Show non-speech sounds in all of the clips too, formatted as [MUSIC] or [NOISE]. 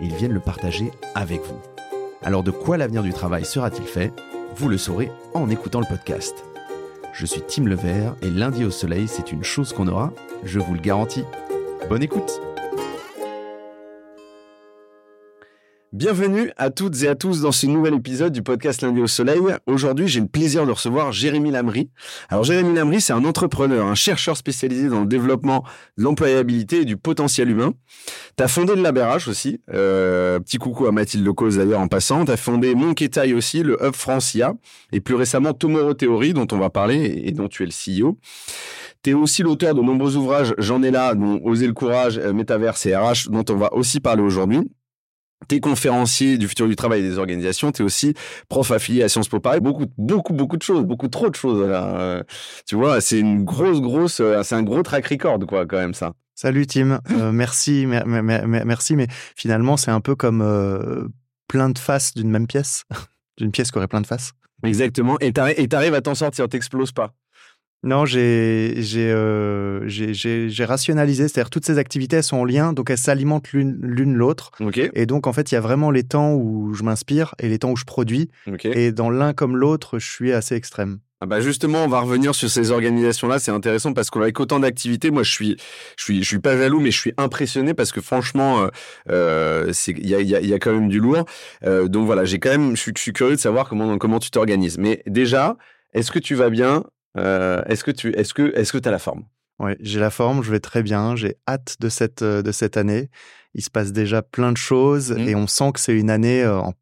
ils viennent le partager avec vous. Alors de quoi l'avenir du travail sera-t-il fait? Vous le saurez en écoutant le podcast. Je suis Tim Levert et lundi au soleil, c'est une chose qu'on aura, je vous le garantis. Bonne écoute Bienvenue à toutes et à tous dans ce nouvel épisode du podcast Lundi au Soleil. Aujourd'hui, j'ai le plaisir de recevoir Jérémy Lamry. Alors, Jérémy Lamry, c'est un entrepreneur, un chercheur spécialisé dans le développement de l'employabilité et du potentiel humain. Tu as fondé le Labérage aussi. Euh, petit coucou à Mathilde Lecause d'ailleurs en passant. Tu as fondé Monketail aussi, le Hub Francia, et plus récemment Tomorrow Theory, dont on va parler et dont tu es le CEO. Tu es aussi l'auteur de nombreux ouvrages, j'en ai là, dont Oser le courage, euh, Métaverse et RH, dont on va aussi parler aujourd'hui. T'es conférencier du futur du travail et des organisations, t'es aussi prof affilié à Sciences Po Paris, beaucoup, beaucoup, beaucoup de choses, beaucoup trop de choses. Là. Euh, tu vois, c'est une grosse, grosse, euh, c'est un gros track record, quoi, quand même, ça. Salut Tim, euh, [LAUGHS] merci, merci, mais finalement, c'est un peu comme plein de faces d'une même pièce, [LAUGHS] d'une pièce qui aurait plein de faces. Exactement, et t'arrives à t'en sortir, t'exploses pas. Non, j'ai euh, rationalisé, c'est-à-dire toutes ces activités elles sont en lien, donc elles s'alimentent l'une l'autre. Et donc en fait, il y a vraiment les temps où je m'inspire et les temps où je produis. Et dans l'un comme l'autre, je suis assez extrême. Ah bah justement, on va revenir sur ces organisations-là. C'est intéressant parce qu'avec autant d'activités, moi, je suis, je suis, je suis pas jaloux, mais je suis impressionné parce que franchement, euh, euh il y a, y, a, y a quand même du lourd. Euh, donc voilà, j'ai quand même, je suis, je suis curieux de savoir comment, comment tu t'organises. Mais déjà, est-ce que tu vas bien euh, est-ce que tu est-ce que est-ce que as la forme? Oui, j'ai la forme, je vais très bien, j'ai hâte de cette euh, de cette année. Il se passe déjà plein de choses mmh. et on sent que c'est une année euh, en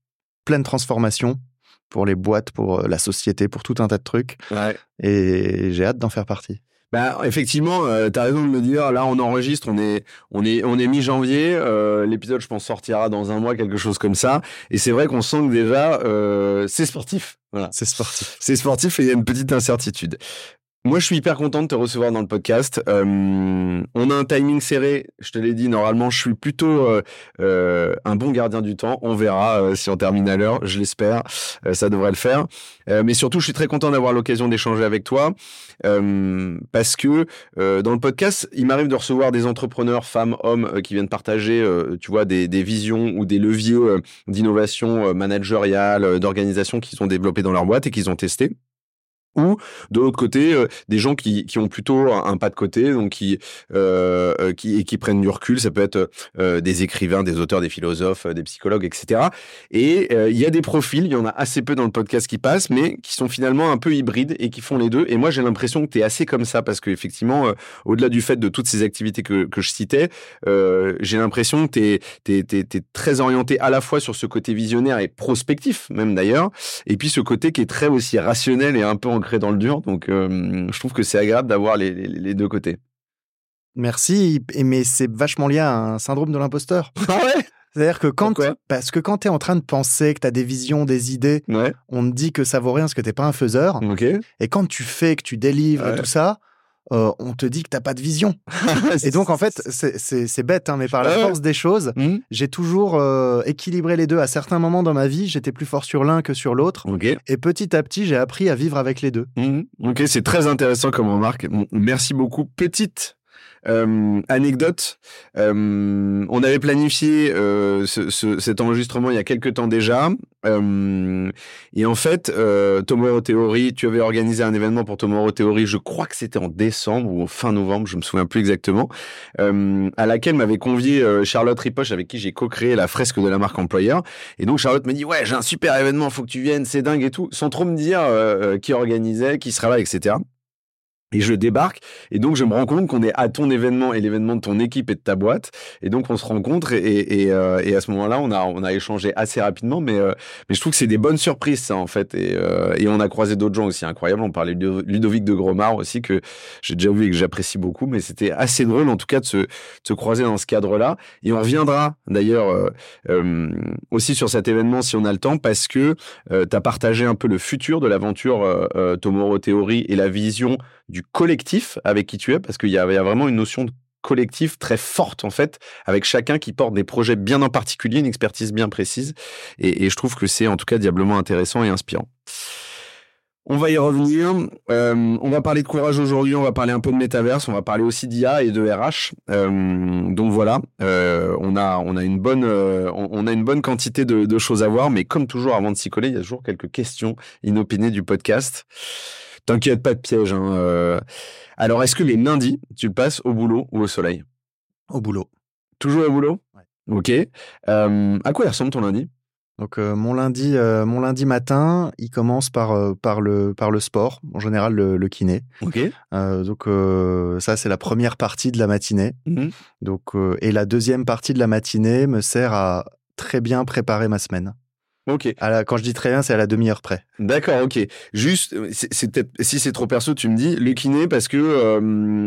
pleine transformation pour les boîtes, pour la société, pour tout un tas de trucs. Ouais. Et j'ai hâte d'en faire partie. Bah effectivement, euh, tu as raison de me dire. Là, on enregistre, on est on est on est mi-janvier. Euh, L'épisode, je pense, sortira dans un mois, quelque chose comme ça. Et c'est vrai qu'on sent que déjà, euh, c'est sportif. Voilà. C'est sportif. C'est sportif et il y a une petite incertitude. Moi, je suis hyper content de te recevoir dans le podcast. Euh, on a un timing serré. Je te l'ai dit, normalement, je suis plutôt euh, euh, un bon gardien du temps. On verra si on termine à l'heure. Je l'espère. ça devrait le faire. mais surtout, je suis très content d'avoir l'occasion d'échanger avec toi parce que dans le podcast, il m'arrive de recevoir des entrepreneurs, femmes, hommes, qui viennent partager, tu vois, des, des, visions ou des leviers d'innovation managériale, d'organisation qu'ils ont développés dans leur boîte et qu'ils ont testé ou de l'autre côté euh, des gens qui, qui ont plutôt un, pas de côté donc qui euh, euh, qui et qui prennent du recul. Ça peut être euh, des écrivains des auteurs des philosophes des psychologues etc et il y a des profils il y en a assez peu dans le podcast qui passent mais qui sont finalement un peu hybrides et qui font les deux. Et moi j'ai l'impression que tu es assez comme ça parce que effectivement au-delà du fait de toutes ces activités que, que je citais j'ai l'impression que tu es, es, es, très orienté à la fois sur ce côté visionnaire et prospectif même d'ailleurs et puis ce côté qui est très aussi rationnel et un peu ancré dans le dur. Donc, euh, je trouve que c'est agréable d'avoir les, deux côtés. Merci, mais c'est vachement lié à un syndrome de l'imposteur. [LAUGHS] Ah ouais? C'est-à-dire que quand, parce que quand tu es en train de penser, que tu as des visions, des idées, on te dit que ça vaut rien parce que t'es pas un faiseur. Et quand tu fais, que tu délivres tout ça, euh, on te dit que t'as pas de vision. [LAUGHS] et donc en fait, c'est bête, hein, mais par la force des choses, mmh. j'ai toujours euh, équilibré les deux. À certains moments dans ma vie, j'étais plus fort sur l'un que sur l'autre. Et petit à petit, j'ai appris à vivre avec les deux. Mmh. Ok, c'est très intéressant comme remarque. Merci beaucoup. Petite euh, anecdote, euh, on avait planifié euh, cet enregistrement il y a quelques temps déjà. et en fait, Tomorrow Theory, tu avais organisé un événement pour Tomorrow Theory, je crois que c'était en décembre ou fin novembre, je me souviens plus exactement, à laquelle m'avait convié Charlotte Ripoche avec qui j'ai co-créé la fresque de la marque employeur. Et donc Charlotte me dit ouais j'ai un super événement, faut que tu viennes, c'est dingue et tout, sans trop me dire qui organisait, qui sera là, etc. Et je débarque. Et donc je me rends compte qu'on est à ton événement et l'événement de ton équipe et de ta boîte. Et donc on se rencontre et, et, euh, et à ce moment-là on a on a échangé assez rapidement. Mais euh, mais je trouve que c'est des bonnes surprises ça en fait. Et, euh, et on a croisé d'autres gens aussi incroyables. On parlait de Ludovic de Gromard aussi que j'ai déjà vu et que j'apprécie beaucoup. Mais c'était assez drôle en tout cas de se, de se croiser dans ce cadre-là. Et on reviendra d'ailleurs aussi sur cet événement si on a le temps parce que tu as partagé un peu le futur de l'aventure Tomorrow Theory et la vision du collectif avec qui tu es, parce qu'il y, a vraiment une notion de collectif très forte en fait, avec chacun qui porte des projets bien en particulier, une expertise bien précise, et, je trouve que c'est en tout cas diablement intéressant et inspirant. On va y revenir. Euh, on va parler de courage aujourd'hui. On va parler un peu de métaverse. On va parler aussi d'IA et de RH. Euh, donc voilà, euh, on a une bonne quantité de, choses à voir. Mais comme toujours, avant de s'y coller, il y a toujours quelques questions inopinées du podcast. T'inquiète, pas de piège. Hein, euh. Alors, est-ce que les lundis, tu passes au boulot ou au soleil? Au boulot. Toujours au boulot? Ouais. Ok. Euh, à quoi il ressemble ton lundi? Donc euh, mon lundi, mon lundi matin, il commence par par le par le sport, en général le, kiné. Ok. donc ça c'est la première partie de la matinée. Mmh donc et la deuxième partie de la matinée me sert à très bien préparer ma semaine. Ok. quand je dis très bien, c'est à la demi-heure près. D'accord, ok. Juste, c'est peut-être si c'est trop perso, tu me dis le kiné parce que euh,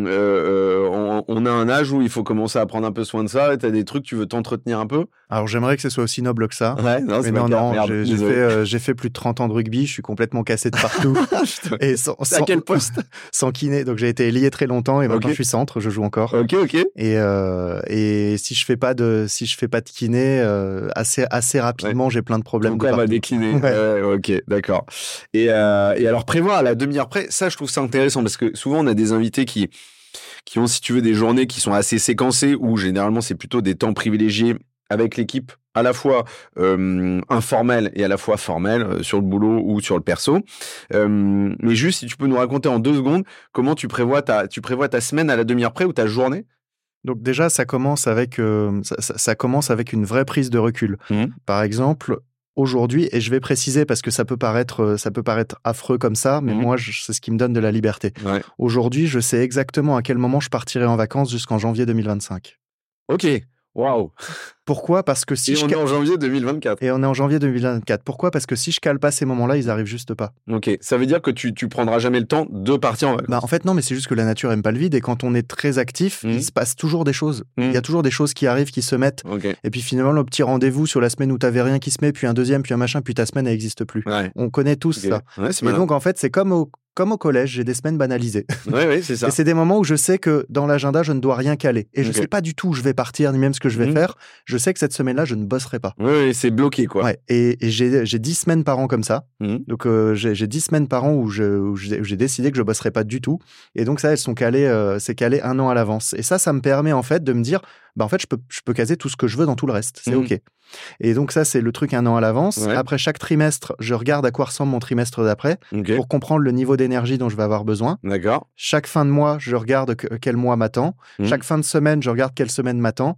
euh, on, a un âge où il faut commencer à prendre un peu soin de ça. Et t'as des trucs, tu veux t'entretenir un peu? Alors j'aimerais que ce soit aussi noble que ça. Ouais, non, mais non, non. J'ai fait, euh, j'ai fait plus de 30 ans de rugby. Je suis complètement cassé de partout. [LAUGHS] et sans, à quel [LAUGHS] poste? Sans kiné. Donc j'ai été lié très longtemps et maintenant je suis centre. Je joue encore. Ok, ok. Et et si je fais pas de si je fais pas de kiné assez assez rapidement, j'ai plein de problèmes. Donc, va décliner. Ouais. ok, d'accord. Et, euh, et alors prévoir à la demi-heure près, ça je trouve ça intéressant parce que souvent on a des invités qui qui ont, si tu veux, des journées qui sont assez séquencées où généralement c'est plutôt des temps privilégiés avec l'équipe à la fois euh, informel et à la fois formel euh, sur le boulot ou sur le perso. Euh, mais juste si tu peux nous raconter en deux secondes comment tu prévois ta tu prévois ta semaine à la demi-heure près ou ta journée? Donc déjà ça commence avec euh, ça, ça, commence avec une vraie prise de recul. Mmh. Par exemple aujourd'hui, et je vais préciser parce que ça peut paraître, euh, ça peut paraître affreux comme ça, mais mmh moi, c'est ce qui me donne de la liberté. Aujourd'hui, je sais exactement à quel moment je partirai en vacances jusqu'en janvier 2025. Ok. Waouh Pourquoi Parce que si et on est en janvier 2024. Et on est en janvier 2024. Pourquoi Parce que si je cale pas ces moments-là, ils arrivent juste pas. Ok, ça veut dire que tu, tu prendras jamais le temps de partir en vacances. Bah, en fait non, mais c'est juste que la nature aime pas le vide et quand on est très actif, il mmh. se passe toujours des choses. Mmh. Il y a toujours des choses qui arrivent, qui se mettent. Et puis finalement le petit rendez-vous sur la semaine où t'avais rien qui se met, puis un deuxième, puis un machin, puis ta semaine elle existe plus. On connaît tous ça. et donc en fait c'est comme au comme au collège, j'ai des semaines banalisées. [LAUGHS] Oui, oui, c'est ça. Et c'est des moments où je sais que dans l'agenda, je ne dois rien caler. Et je ne sais pas du tout où je vais partir, ni même ce que je vais mmh. faire. Je sais que cette semaine-là, je ne bosserai pas. Oui, oui c'est bloqué, quoi. Ouais. Et, j'ai, j'ai 10 semaines par an comme ça. Mmh. Donc, euh, j'ai, j'ai 10 semaines par an où, j'ai, décidé que je bosserai pas du tout. Et donc, ça, elles sont calées, euh, c'est calé un an à l'avance. Et ça, ça me permet, en fait, de me dire, bah, en fait, je peux, je peux caser tout ce que je veux dans tout le reste. C'est mmh. OK. Et donc ça, c'est le truc un an à l'avance. Après chaque trimestre, je regarde à quoi ressemble mon trimestre d'après pour comprendre le niveau d'énergie dont je vais avoir besoin. D'accord. Chaque fin de mois, je regarde quel mois m'attend. Mmh. Chaque fin de semaine, je regarde quelle semaine m'attend.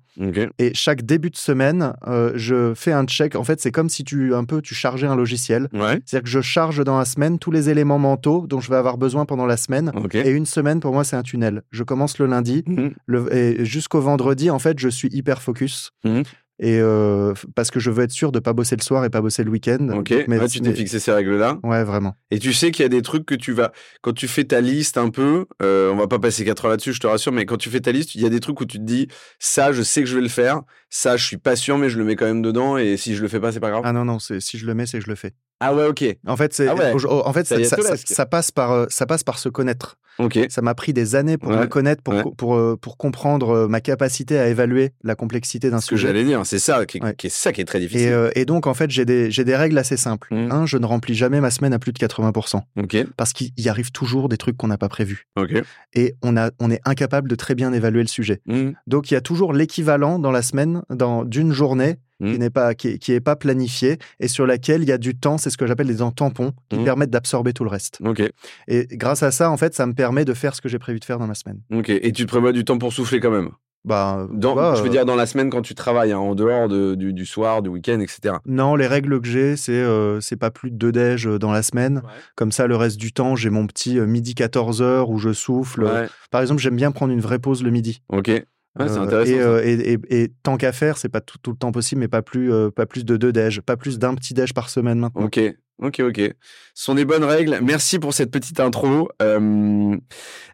Et chaque début de semaine, euh, je fais un check. En fait, c'est comme si tu un peu tu chargeais un logiciel. C'est-à-dire que je charge dans la semaine tous les éléments mentaux dont je vais avoir besoin pendant la semaine. Et une semaine, pour moi, c'est un tunnel. Je commence le lundi mmh. et jusqu'au vendredi, en fait, je suis hyper focus. Mmh et euh, parce que je veux être sûr de pas bosser le soir et pas bosser le week-end. Ok. Mais tu t'es fixé ces règles-là. Ouais, vraiment. Et tu sais qu'il y a des trucs que tu vas quand tu fais ta liste un peu. Euh, on va pas passer 4 heures là-dessus, je te rassure. Mais quand tu fais ta liste, il y a des trucs où tu te dis ça, je sais que je vais le faire. Ça, je suis pas sûr, mais je le mets quand même dedans. Et si je le fais pas, c'est pas grave. Ah non non, c'est si je le mets, c'est que je le fais. Ah ouais, ok. En fait, c'est, ah en fait, ça, ça, passe par, euh, ça passe par se connaître. Ok. Ça m'a pris des années pour me connaître, pour, pour, euh, pour, comprendre euh, ma capacité à évaluer la complexité d'un sujet. Ce que j'allais dire, c'est ça qui, est ça qui est très difficile. Et, donc, en fait, j'ai des, j'ai des règles assez simples. Mmh. Un, je ne remplis jamais ma semaine à plus de 80%. Ok. Parce qu'il y arrive toujours des trucs qu'on n'a pas prévus. Ok. Et on, a, on est incapable de très bien évaluer le sujet. Mmh. Donc, il y a toujours l'équivalent dans la semaine, dans, d'une journée qui mmh. n'est pas qui, qui est pas planifié et sur laquelle il y a du temps, c'est ce que j'appelle des temps tampons qui mmh. permettent d'absorber tout le reste. Et grâce à ça, en fait, ça me permet de faire ce que j'ai prévu de faire dans ma semaine. Ok. Et tu te prévois du temps pour souffler quand même? Bah, dans, je veux dire dans la semaine quand tu travailles, hein, en dehors du, soir, du week-end, etc. Non, les règles que j'ai, c'est c'est pas plus de deux déj dans la semaine. Comme ça, le reste du temps, j'ai mon petit midi 14 heures où je souffle. Par exemple, j'aime bien prendre une vraie pause le midi. Ok. Ouais, c'est intéressant. Et, et, tant qu'à faire, c'est pas tout, le temps possible, mais pas plus, pas plus de deux déj, pas plus d'un petit déj par semaine maintenant. Ok, Ok, ok. Ce sont des bonnes règles. Merci pour cette petite intro. Euh,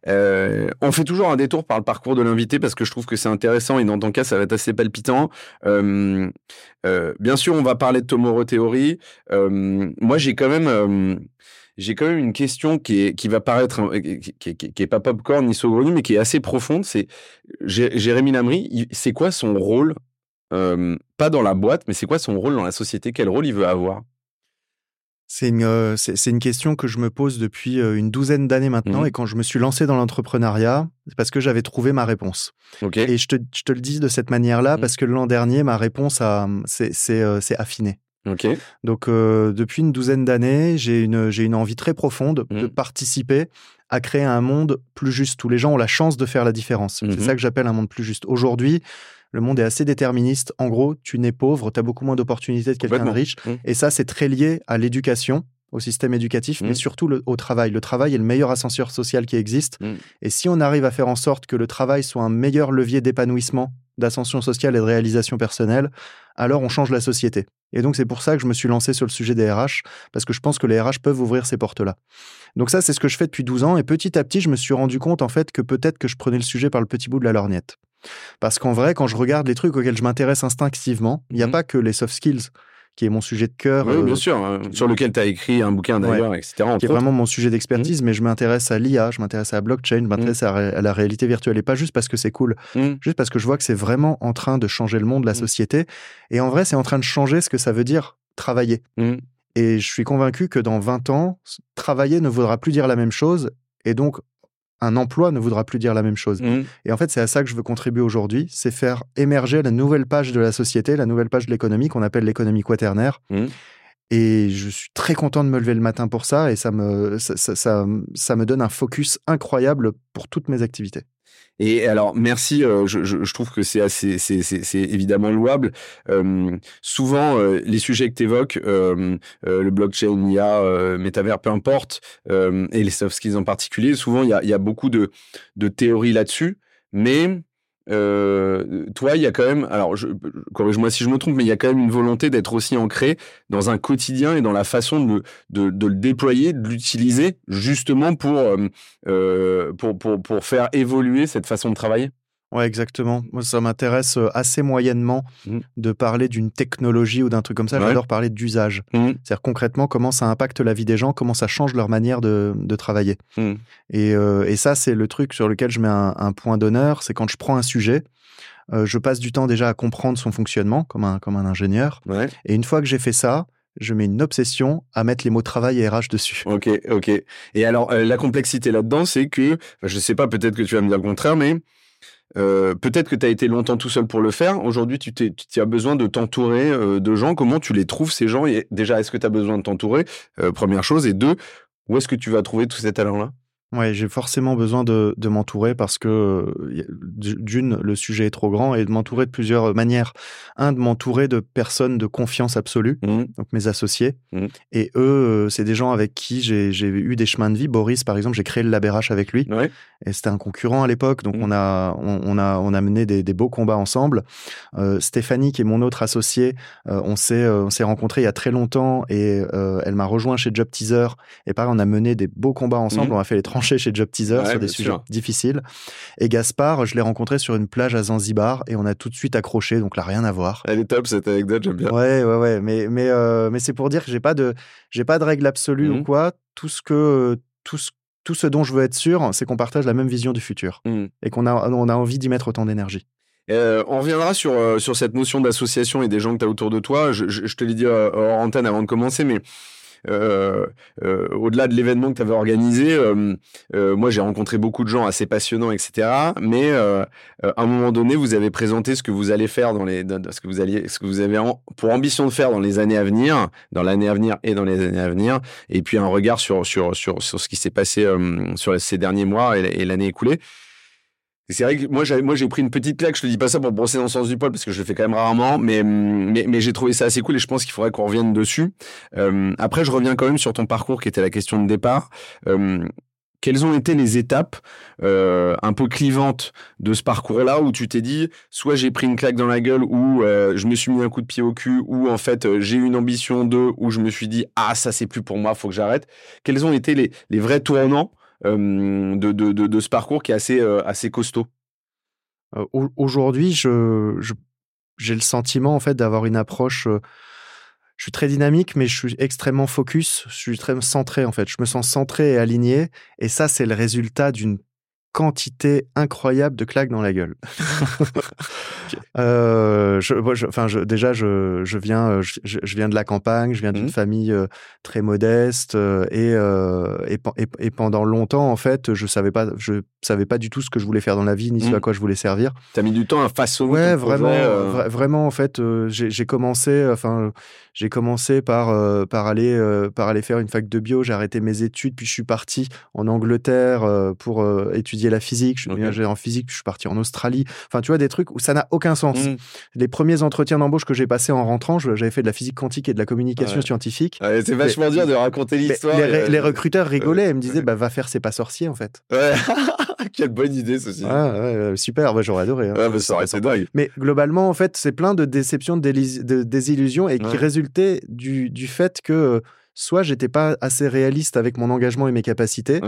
euh, on fait toujours un détour par le parcours de l'invité parce que je trouve que c'est intéressant et dans ton cas, ça va être assez palpitant. Euh, bien sûr, on va parler de Tomorrow Theory. moi, j'ai quand même j'ai quand même une question qui, est, qui va paraître, qui, qui, est pas popcorn ni saugrenu, mais qui est assez profonde. C'est Jérémy Lamry, c'est quoi son rôle Pas dans la boîte, mais c'est quoi son rôle dans la société? Quel rôle il veut avoir? C'est une, euh, c'est, une question que je me pose depuis euh, une douzaine d'années maintenant. Mmh. Et quand je me suis lancé dans l'entrepreneuriat, c'est parce que j'avais trouvé ma réponse. Et je te, je te, le dis de cette manière-là mmh. parce que l'an dernier, ma réponse a, c'est, c'est, euh, affiné. Donc, depuis une douzaine d'années, j'ai une, j'ai une envie très profonde de mmh. participer à créer un monde plus juste où les gens ont la chance de faire la différence. C'est ça que j'appelle un monde plus juste. Aujourd'hui, le monde est assez déterministe. En gros, tu n'es pauvre, tu as beaucoup moins d'opportunités que quelqu'un de riche. Mmh. Et ça, c'est très lié à l'éducation, au système éducatif, mais mmh. surtout au travail. Le travail est le meilleur ascenseur social qui existe. Et si on arrive à faire en sorte que le travail soit un meilleur levier d'épanouissement, d'ascension sociale et de réalisation personnelle, alors on change la société. Et donc c'est pour ça que je me suis lancé sur le sujet des RH, parce que je pense que les RH peuvent ouvrir ces portes-là. Donc ça, c'est ce que je fais depuis 12 ans, et petit à petit, je me suis rendu compte en fait que peut-être que je prenais le sujet par le petit bout de la lorgnette. Parce qu'en vrai, quand je regarde les trucs auxquels je m'intéresse instinctivement, il n'y a mmh. pas que les soft skills qui est mon sujet de cœur. Oui, bien euh, sûr, hein, sur lequel tu as écrit un bouquin d'ailleurs, etc. Qui est vraiment mon sujet d'expertise, mmh. mais je m'intéresse à l'IA, je m'intéresse à la blockchain, je m'intéresse mmh. à, la réalité virtuelle. Et pas juste parce que c'est cool, juste parce que je vois que c'est vraiment en train de changer le monde, la société. Et en vrai, c'est en train de changer ce que ça veut dire travailler. Et je suis convaincu que dans 20 ans, travailler ne voudra plus dire la même chose. Et donc, un emploi ne voudra plus dire la même chose. Mmh. Et en fait, c'est à ça que je veux contribuer aujourd'hui, c'est faire émerger la nouvelle page de la société, la nouvelle page de l'économie qu'on appelle l'économie quaternaire. Mmh. Et je suis très content de me lever le matin pour ça et ça me, ça, ça me donne un focus incroyable pour toutes mes activités. Et alors, merci. Euh, je, je, trouve que c'est assez, c'est, c'est, évidemment louable. Euh, souvent, euh, les sujets que tu évoques, le blockchain, IA, métavers, peu importe, et les soft skills en particulier, souvent il y a, y a, beaucoup de, de théories là-dessus, mais euh, toi, il y a quand même, alors corrige-moi si je me trompe, mais il y a quand même une volonté d'être aussi ancré dans un quotidien et dans la façon de, de, de le déployer, de l'utiliser, justement pour, euh, euh pour, pour, pour faire évoluer cette façon de travailler? Ouais, exactement. Moi, ça m'intéresse assez moyennement mmh. de parler d'une technologie ou d'un truc comme ça. J'adore parler d'usage. Mmh. C'est-à-dire concrètement comment ça impacte la vie des gens, comment ça change leur manière de, de travailler. Mmh. Et, et, ça, c'est le truc sur lequel je mets un, point d'honneur. C'est quand je prends un sujet, je passe du temps déjà à comprendre son fonctionnement comme un, comme un ingénieur. Et une fois que j'ai fait ça, je mets une obsession à mettre les mots travail et RH dessus. Ok, ok. Et alors, la complexité là-dedans, c'est que, je sais pas, peut-être que tu vas me dire le contraire, mais euh, peut-être que tu as été longtemps tout seul pour le faire. Aujourd'hui, tu, as besoin de t'entourer euh, de gens. Comment tu les trouves, ces gens? Et Déjà, est-ce que tu as besoin de t'entourer? Euh, Première chose. Et deux, où est-ce que tu vas trouver tous ces talents-là? Ouais, j'ai forcément besoin de, de m'entourer parce que d'une, le sujet est trop grand et de m'entourer de plusieurs manières. Un, de m'entourer de personnes de confiance absolue, mmh. donc mes associés. Mmh. Et eux, c'est des gens avec qui j'ai eu des chemins de vie. Boris, par exemple, j'ai créé le LabRH avec lui. Et c'était un concurrent à l'époque, donc mmh. on, a, on, a, on a mené des, des beaux combats ensemble. Euh, Stéphanie, qui est mon autre associé, euh, on s'est on s'est rencontrés il y a très longtemps et euh, elle m'a rejoint chez Job Teaser. Et pareil, on a mené des beaux combats ensemble. On a fait les chez Job Teaser sur des sujets difficiles. Et Gaspard, je l'ai rencontré sur une plage à Zanzibar et on a tout de suite accroché, donc là, rien à voir. Elle est top cette anecdote, j'aime bien. Ouais, ouais, ouais. Mais, mais, euh, mais c'est pour dire que j'ai pas de, j'ai pas de règle absolue ou mmh. quoi. Tout ce que, tout ce, tout ce dont je veux être sûr, c'est qu'on partage la même vision du futur mmh. et qu'on a, on a envie d'y mettre autant d'énergie. Euh, on reviendra sur, euh, sur cette notion d'association et des gens que tu as autour de toi. Je, je, te l'ai dit hors antenne avant de commencer, mais au-delà de l'événement que tu avais organisé, euh, moi j'ai rencontré beaucoup de gens assez passionnants, etc. Mais à un moment donné, vous avez présenté ce que vous allez faire dans les, ce que vous alliez, ce que vous avez pour ambition de faire dans les années à venir, dans l'année à venir et dans les années à venir, et puis un regard sur sur sur sur ce qui s'est passé sur ces derniers mois et, l'année écoulée. C'est vrai que moi, j'ai, moi, j'ai pris une petite claque. Je te dis pas ça pour brosser dans le sens du poil parce que je le fais quand même rarement, mais, mais, mais j'ai trouvé ça assez cool et je pense qu'il faudrait qu'on revienne dessus. Euh, après, je reviens quand même sur ton parcours qui était la question de départ. Euh, quelles ont été les étapes euh, un peu clivantes de ce parcours-là où tu t'es dit soit j'ai pris une claque dans la gueule ou euh, je me suis mis un coup de pied au cul ou en fait euh, j'ai eu une ambition de où je me suis dit ah ça c'est plus pour moi faut que j'arrête quels ont été les, les vrais tournants de, de, de, de, ce parcours qui est assez, assez costaud Aujourd'hui, je, j'ai le sentiment en fait d'avoir une approche je suis très dynamique, mais je suis extrêmement focus. Je suis très centré, en fait. Je me sens centré et aligné. Et ça, c'est le résultat d'une quantité incroyable de claques dans la gueule. [LAUGHS] euh, je, je, déjà, je, je viens, euh, je, viens de la campagne, je viens d'une mmh. famille euh, très modeste euh, et, et, et, pendant longtemps, en fait, je savais pas, je savais pas du tout ce que je voulais faire dans la vie ni ce mmh. à quoi je voulais servir. T'as mis du temps à façonner. Ouais, vraiment, vraiment, en fait, j'ai commencé, enfin, j'ai commencé par par aller par aller faire une fac de bio. J'ai arrêté mes études, puis je suis parti en Angleterre pour étudier la physique, je suis okay. en physique, je suis parti en Australie. Enfin, tu vois, des trucs où ça n'a aucun sens. Mm. Les premiers entretiens d'embauche que j'ai passés en rentrant, j'avais fait de la physique quantique et de la communication scientifique. c'est vachement dur de raconter l'histoire. Les, recruteurs rigolaient et me disaient, bah, va faire C'est pas sorcier, en fait. Ouais. [LAUGHS] Quelle bonne idée, ceci. Ouais, super, j'aurais adoré. Hein. Ouais, ça aurait été dingue. Mais globalement, en fait, c'est plein de déceptions, de désillusions et qui résultaient du, du fait que soit j'étais pas assez réaliste avec mon engagement et mes capacités,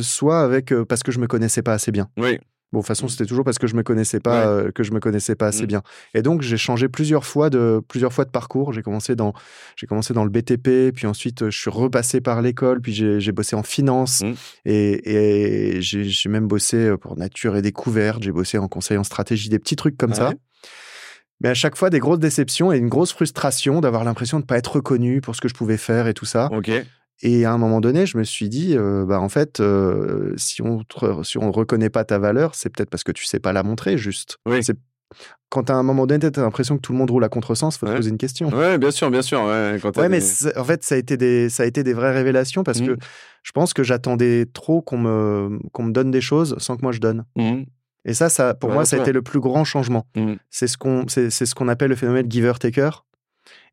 soit avec parce que je me connaissais pas assez bien. Oui. Bon, de toute façon, c'était toujours parce que je me connaissais pas, que je me connaissais pas assez mmh. bien. Et donc, j'ai changé plusieurs fois de plusieurs fois de parcours. J'ai commencé dans j'ai commencé dans le BTP, puis ensuite je suis repassé par l'école, puis j'ai bossé en finance mmh. et, et j'ai même bossé pour Nature et Découverte. J'ai bossé en conseil en stratégie, des petits trucs comme ça. Mais à chaque fois, des grosses déceptions et une grosse frustration d'avoir l'impression de ne pas être reconnu pour ce que je pouvais faire et tout ça. Ok. Et à un moment donné, je me suis dit, euh, bah en fait, euh, si on si on reconnaît pas ta valeur, c'est peut-être parce que tu sais pas la montrer, juste. Oui. Quand à un moment donné, tu as l'impression que tout le monde roule à contresens, il faut te poser une question. Oui, bien sûr, bien sûr. Ouais, ouais mais en fait, ça a été des, ça a été des vraies révélations parce que mmh. je pense que j'attendais trop qu'on me, qu'on me donne des choses sans que moi je donne. Mmh. Et ça, ça, pour moi, ça a été le plus grand changement. Mmh. C'est ce qu'on, c'est, ce qu'on appelle le phénomène giver-taker.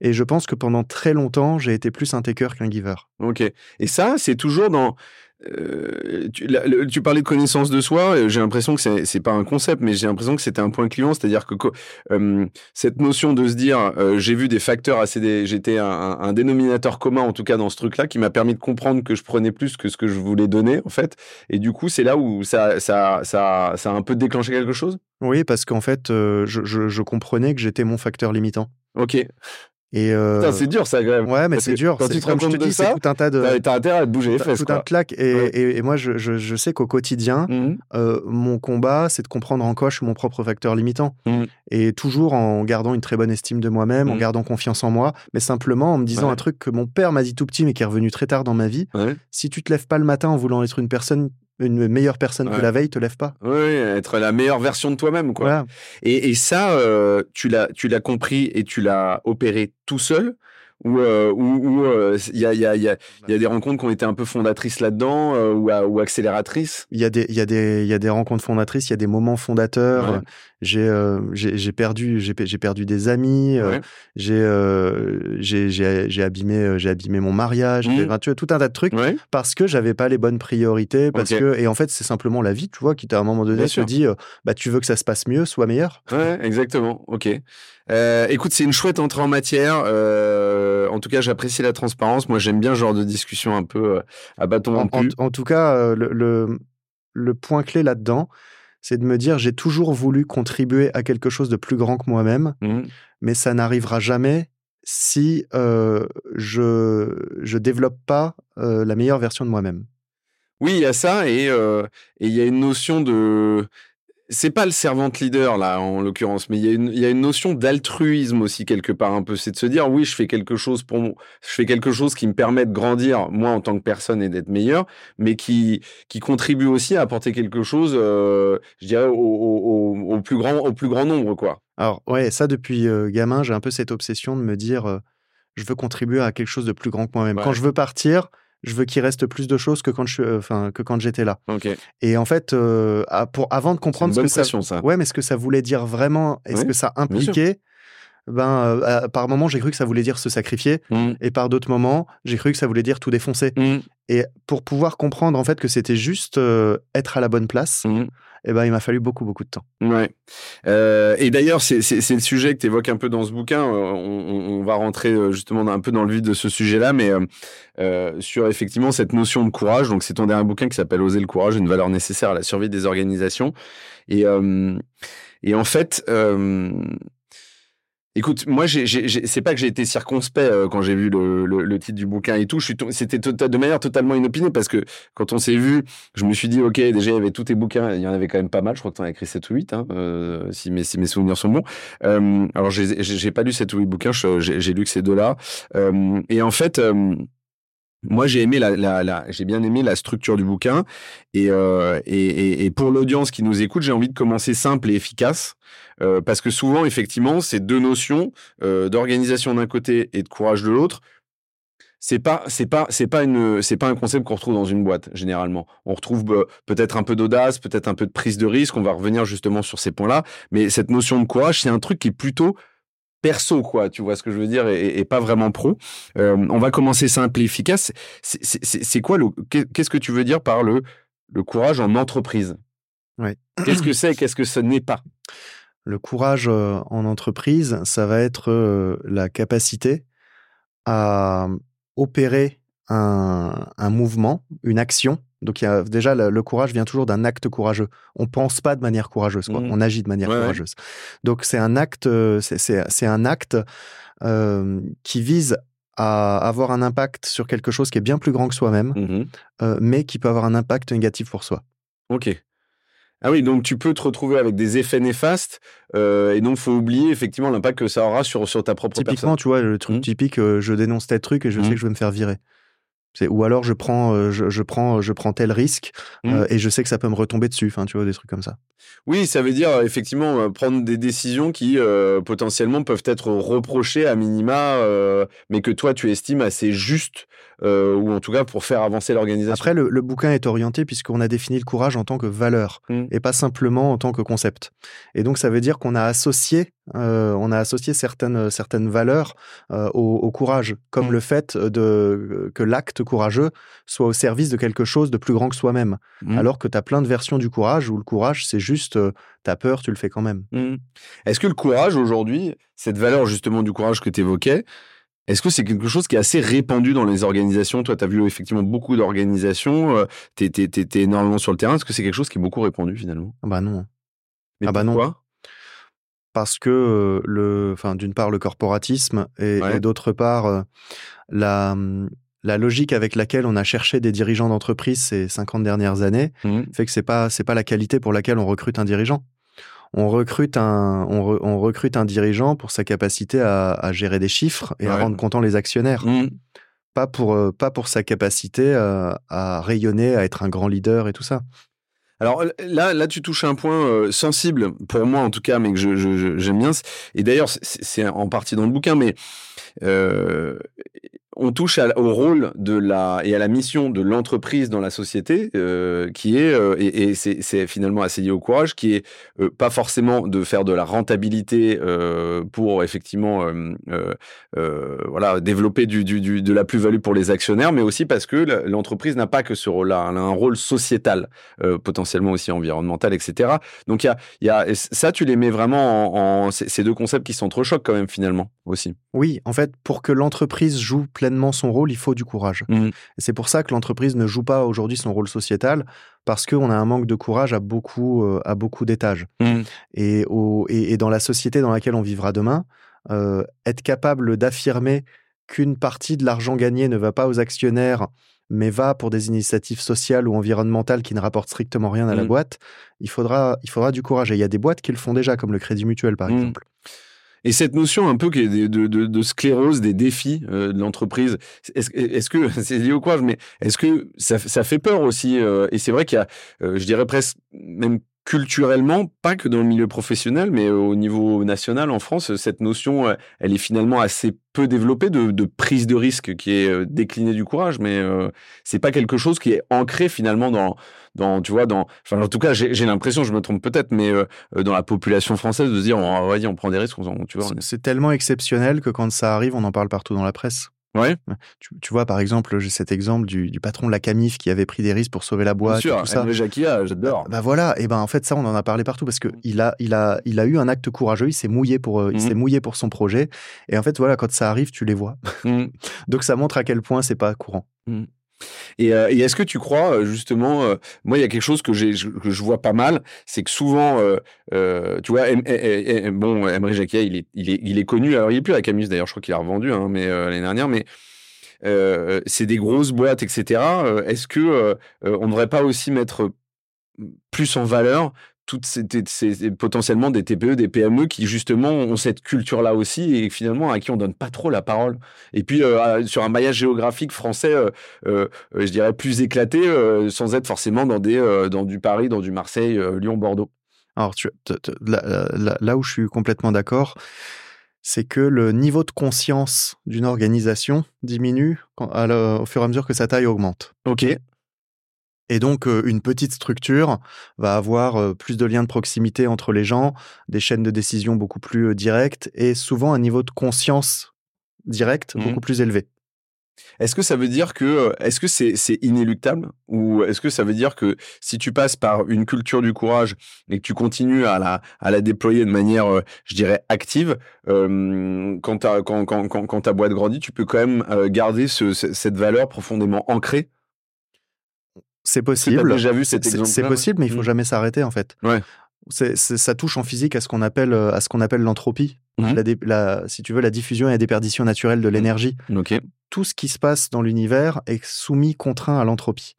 Et je pense que pendant très longtemps, j'ai été plus un taker qu'un giver. Ok. Et ça, c'est toujours dans. Euh, tu, parlais de connaissance de soi. J'ai l'impression que c'est pas un concept, mais j'ai l'impression que c'était un point client, c'est-à-dire que euh, cette notion de se dire, euh, j'ai vu des facteurs assez, j'étais un, un, dénominateur commun en tout cas dans ce truc-là, qui m'a permis de comprendre que je prenais plus que ce que je voulais donner en fait. Et du coup, c'est là où ça, ça, ça, ça a un peu déclenché quelque chose? Oui, parce qu'en fait, je, je, je comprenais que j'étais mon facteur limitant. Ok. Et euh... c'est dur ça quand même. Ouais, mais c'est dur. Quand tu te rends compte de ça, tout un tas de. T'as intérêt à bouger les fesses. Tout un claque. Et, et, moi, je, je, je sais qu'au quotidien, mmh euh, mon combat, c'est de comprendre en quoi je suis mon propre facteur limitant. Mmh. Et toujours en gardant une très bonne estime de moi-même, en mmh. gardant confiance en moi, mais simplement en me disant un truc que mon père m'a dit tout petit, mais qui est revenu très tard dans ma vie. Si tu te lèves pas le matin en voulant être une personne une meilleure personne que la veille te lève pas. Oui, être la meilleure version de toi-même, quoi. Et, et, ça, euh, tu l'as, tu l'as compris et tu l'as opéré tout seul où euh, où euh, il y a il y a il y a il y a des rencontres qui ont été un peu fondatrices là-dedans euh, ou, ou accélératrices? Il y a des il y a des il y a des rencontres fondatrices, il y a des moments fondateurs. J'ai j'ai perdu j'ai j'ai perdu des amis. J'ai j'ai j'ai abîmé j'ai abîmé mon mariage. Mmh. tu vois tout un tas de trucs parce que j'avais pas les bonnes priorités parce que et en fait c'est simplement la vie tu vois qui t'a à un moment donné se dit bah tu veux que ça se passe mieux sois meilleur. Ouais exactement ok. Euh, écoute, c'est une chouette entrée en matière. Euh, en tout cas, j'apprécie la transparence. Moi, j'aime bien ce genre de discussion un peu euh, à bâton rompu. En, en, tout cas, le, le, le point clé là-dedans, c'est de me dire j'ai toujours voulu contribuer à quelque chose de plus grand que moi-même, mmh. mais ça n'arrivera jamais si euh, je je développe pas la meilleure version de moi-même. Oui, il y a ça et il y a une notion de c'est pas le servant leader là en l'occurrence, mais il y, y, a une notion d'altruisme aussi quelque part un peu, c'est de se dire oui je fais quelque chose pour je fais quelque chose qui me permet de grandir moi en tant que personne et d'être meilleur, mais qui qui contribue aussi à apporter quelque chose, euh, je dirais au, au, au, plus grand au plus grand nombre quoi. Alors ouais ça depuis euh, gamin j'ai un peu cette obsession de me dire euh, je veux contribuer à quelque chose de plus grand que moi-même. Quand je veux partir je veux qu'il reste plus de choses que quand je euh, enfin que quand j'étais là. Et en fait, euh, pour avant de comprendre ce que ça, ça, ouais, mais ce que ça voulait dire vraiment, est-ce que ça impliquait ben, euh, par moments, j'ai cru que ça voulait dire se sacrifier, mmh. et par d'autres moments, j'ai cru que ça voulait dire tout défoncer. Mmh. Et pour pouvoir comprendre en fait que c'était juste être à la bonne place, mmh eh ben, il m'a fallu beaucoup, beaucoup de temps. Ouais. Euh, et d'ailleurs, c'est le sujet que tu évoques un peu dans ce bouquin. Euh, on, va rentrer euh, justement un peu dans le vif de ce sujet-là, mais sur effectivement cette notion de courage. Donc, c'est ton dernier bouquin qui s'appelle Oser le courage, une valeur nécessaire à la survie des organisations. Et, et en fait, Écoute, moi, c'est pas que j'ai été circonspect euh, quand j'ai vu le, le, titre du bouquin et tout. C'était de manière totalement inopinée parce que quand on s'est vu, je me suis dit, ok, déjà il y avait tous tes bouquins, il y en avait quand même pas mal. Je crois que tu as écrit 7 ou 8, hein, euh, si, mes, si mes souvenirs sont bons. Euh, alors, j'ai pas lu 7 ou 8 bouquins, j'ai lu que ces deux-là. Euh, et en fait, euh, moi, j'ai bien aimé la structure du bouquin et, euh, et, pour l'audience qui nous écoute, j'ai envie de commencer simple et efficace euh, parce que souvent, effectivement, ces deux notions euh, d'organisation d'un côté et de courage de l'autre, c'est pas c'est pas c'est pas une c'est pas un concept qu'on retrouve dans une boîte généralement. On retrouve peut-être un peu d'audace, peut-être un peu de prise de risque. On va revenir justement sur ces points-là, mais cette notion de courage, c'est un truc qui est plutôt perso, quoi, tu vois ce que je veux dire, et, pas vraiment pro. Euh, on va commencer simple et efficace. C'est quoi le, qu'est-ce que tu veux dire par le, le courage en entreprise? Ouais. Qu'est-ce que c'est, qu'est-ce que ce n'est pas? Le courage euh, en entreprise, ça va être euh, la capacité à opérer un, un mouvement, une action donc il y a, déjà le, courage vient toujours d'un acte courageux. On pense pas de manière courageuse, quoi. Mmh. on agit de manière courageuse. Donc c'est un acte, euh, c'est un acte euh, qui vise à avoir un impact sur quelque chose qui est bien plus grand que soi-même, mmh euh, mais qui peut avoir un impact négatif pour soi. Ok. Ah oui, donc tu peux te retrouver avec des effets néfastes et donc faut oublier effectivement l'impact que ça aura sur, sur ta propre Typiquement, tu vois, le truc mmh. typique, je dénonce tel truc et je sais que je vais me faire virer ou alors je prends, euh, je, prends, je prends tel risque mmh. euh, et je sais que ça peut me retomber dessus. Enfin, tu vois, des trucs comme ça. Oui, ça veut dire euh, effectivement prendre des décisions qui potentiellement peuvent être reprochées à minima, mais que toi tu estimes assez justes ou en tout cas pour faire avancer l'organisation. Après, le, bouquin est orienté puisqu'on a défini le courage en tant que valeur mmh. et pas simplement en tant que concept. Et donc ça veut dire qu'on a associé euh, on a associé certaines, certaines valeurs euh, au, courage, comme mmh. le fait de, que l'acte courageux soit au service de quelque chose de plus grand que soi-même. Mmh. Alors que tu as plein de versions du courage où le courage, c'est juste, euh, tu as peur, tu le fais quand même. Est-ce que le courage aujourd'hui, cette valeur justement du courage que tu évoquais, est-ce que c'est quelque chose qui est assez répandu dans les organisations? Toi, tu as vu effectivement beaucoup d'organisations, tu es, énormément sur le terrain. Est-ce que c'est quelque chose qui est beaucoup répandu finalement? Bah non. Mais ah bah non parce que le, enfin, d'une part le corporatisme et, d'autre part la, mmh, la logique avec laquelle on a cherché des dirigeants d'entreprise ces 50 dernières années mmh. fait que c'est pas c'est pas la qualité pour laquelle on recrute un dirigeant. On recrute un on, recrute un dirigeant pour sa capacité à, gérer des chiffres et à rendre content les actionnaires. Mmh. Pas pour pas pour sa capacité à rayonner, à être un grand leader et tout ça. Alors là, là, tu touches un point euh, sensible pour moi en tout cas, mais que je, j'aime bien. Et d'ailleurs, c'est en partie dans le bouquin, mais on touche au rôle de la et à la mission de l'entreprise dans la société, qui est et, c'est finalement assez lié au courage, qui est pas forcément de faire de la rentabilité pour effectivement voilà développer du, du, de la plus-value pour les actionnaires, mais aussi parce que l'entreprise n'a pas que ce rôle-là, elle a un rôle sociétal, potentiellement aussi environnemental, etc. Donc y a, y a ça, tu les mets vraiment en, en ces deux concepts qui s'entrechoquent quand même finalement aussi. Oui, en fait, pour que l'entreprise joue pleinement son rôle, il faut du courage. Mmh. C'est pour ça que l'entreprise ne joue pas aujourd'hui son rôle sociétal, parce qu'on a un manque de courage à beaucoup, euh, à beaucoup d'étages. Mmh. Et, et, dans la société dans laquelle on vivra demain, euh, être capable d'affirmer qu'une partie de l'argent gagné ne va pas aux actionnaires, mais va pour des initiatives sociales ou environnementales qui ne rapportent strictement rien à la mmh. boîte, il faudra, il faudra du courage. Et il y a des boîtes qui le font déjà, comme le Crédit Mutuel, par exemple. Et cette notion un peu de, sclérose des défis euh, de l'entreprise, est-ce est que [LAUGHS] c'est lié au quoi Mais est-ce que ça, ça, fait peur aussi euh, Et c'est vrai qu'il y a, euh, je dirais presque même culturellement, pas que dans le milieu professionnel, mais au niveau national en France, cette notion, euh, elle est finalement assez peu développée de, prise de risque qui est euh, déclinée du courage, mais euh, c'est pas quelque chose qui est ancré finalement dans, dans tu vois, dans, enfin en tout cas, j'ai l'impression, je me trompe peut-être, mais dans la population française de se dire, on, va on prend des risques, tu vois. C'est tellement exceptionnel que quand ça arrive, on en parle partout dans la presse. Ouais. Tu, vois, par exemple, j'ai cet exemple du, patron de la Camif qui avait pris des risques pour sauver la boîte. Bien sûr, tout ça. j'adore. Bah, voilà, et ben en fait ça, on en a parlé partout parce que mmh. il a, il a, il a eu un acte courageux. Il s'est mouillé pour, euh, il s'est mmh. mouillé pour son projet. Et en fait, voilà, quand ça arrive, tu les vois. Mmh. [LAUGHS] Donc ça montre à quel point c'est pas courant. Et, est-ce que tu crois euh, justement, euh, moi il y a quelque chose que, je, vois pas mal, c'est que souvent, tu vois, bon, Emery Jacquet, il est, connu, alors il est plus à Camus d'ailleurs, je crois qu'il a revendu hein, mais l'année dernière, mais c'est des grosses boîtes, etc. est-ce que on ne devrait pas aussi mettre plus en valeur toutes ces, potentiellement des TPE, des PME qui justement ont cette culture-là aussi et finalement à qui on donne pas trop la parole. Et puis euh, sur un maillage géographique français, euh, euh, je dirais plus éclaté, sans être forcément dans des dans du Paris, dans du Marseille, Lyon, Bordeaux. Alors tu, là, où je suis complètement d'accord, c'est que le niveau de conscience d'une organisation diminue au fur et à mesure que sa taille augmente. Ok. Et donc, une petite structure va avoir plus de liens de proximité entre les gens, des chaînes de décision beaucoup plus directes et souvent un niveau de conscience direct mmh beaucoup plus élevé. Est-ce que ça veut dire que est-ce que c'est inéluctable ou est-ce que ça veta dire que si tu passes par une culture du courage et que tu continues à la à la déployer de manière je dirais active quand, ta, quand, quand, quand, ta boîte grandit tu peux quand même garder cette valeur profondément ancrée? C'est possible. déjà vu cet C'est possible, mais il faut mmh. jamais s'arrêter en fait. Ouais. ça touche en physique à ce qu'on appelle euh, à ce qu'on appelle l'entropie. Mmh. La, si tu veux, la diffusion et la déperdition naturelle de mmh. l'énergie. Tout ce qui se passe dans l'univers est soumis, contraint à l'entropie.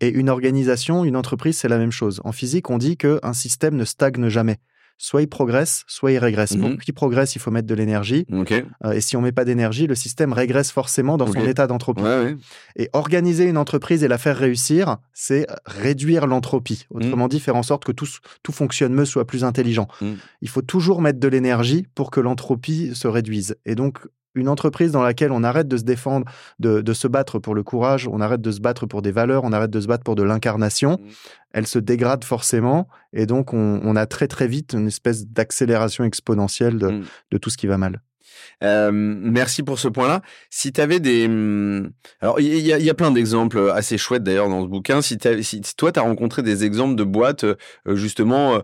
Et une organisation, une entreprise, c'est la même chose. En physique, on dit qu'un système ne stagne jamais soit il progresse, soit il régresse. Pour mhm. qu'il progresse, il faut mettre de l'énergie. Euh, et si on met pas d'énergie, le système régresse forcément dans son état d'entropie. Et organiser une entreprise et la faire réussir, c'est réduire l'entropie. Autrement mhm. dit, faire en sorte que tout, tout fonctionne mieux, soit plus intelligent. Mhm. Il faut toujours mettre de l'énergie pour que l'entropie se réduise. Et donc, une entreprise dans laquelle on arrête de se défendre, de, se battre pour le courage, on arrête de se battre pour des valeurs, on arrête de se battre pour de l'incarnation, mmh. elle se dégrade forcément et donc on, a très très vite une espèce d'accélération exponentielle de, mmh. tout ce qui va mal. merci pour ce point-là. Si tu avais des... Mmh, alors, il y, a plein d'exemples assez chouettes d'ailleurs dans ce bouquin. Si, si toi, tu as rencontré des exemples de boîtes, euh, justement, euh,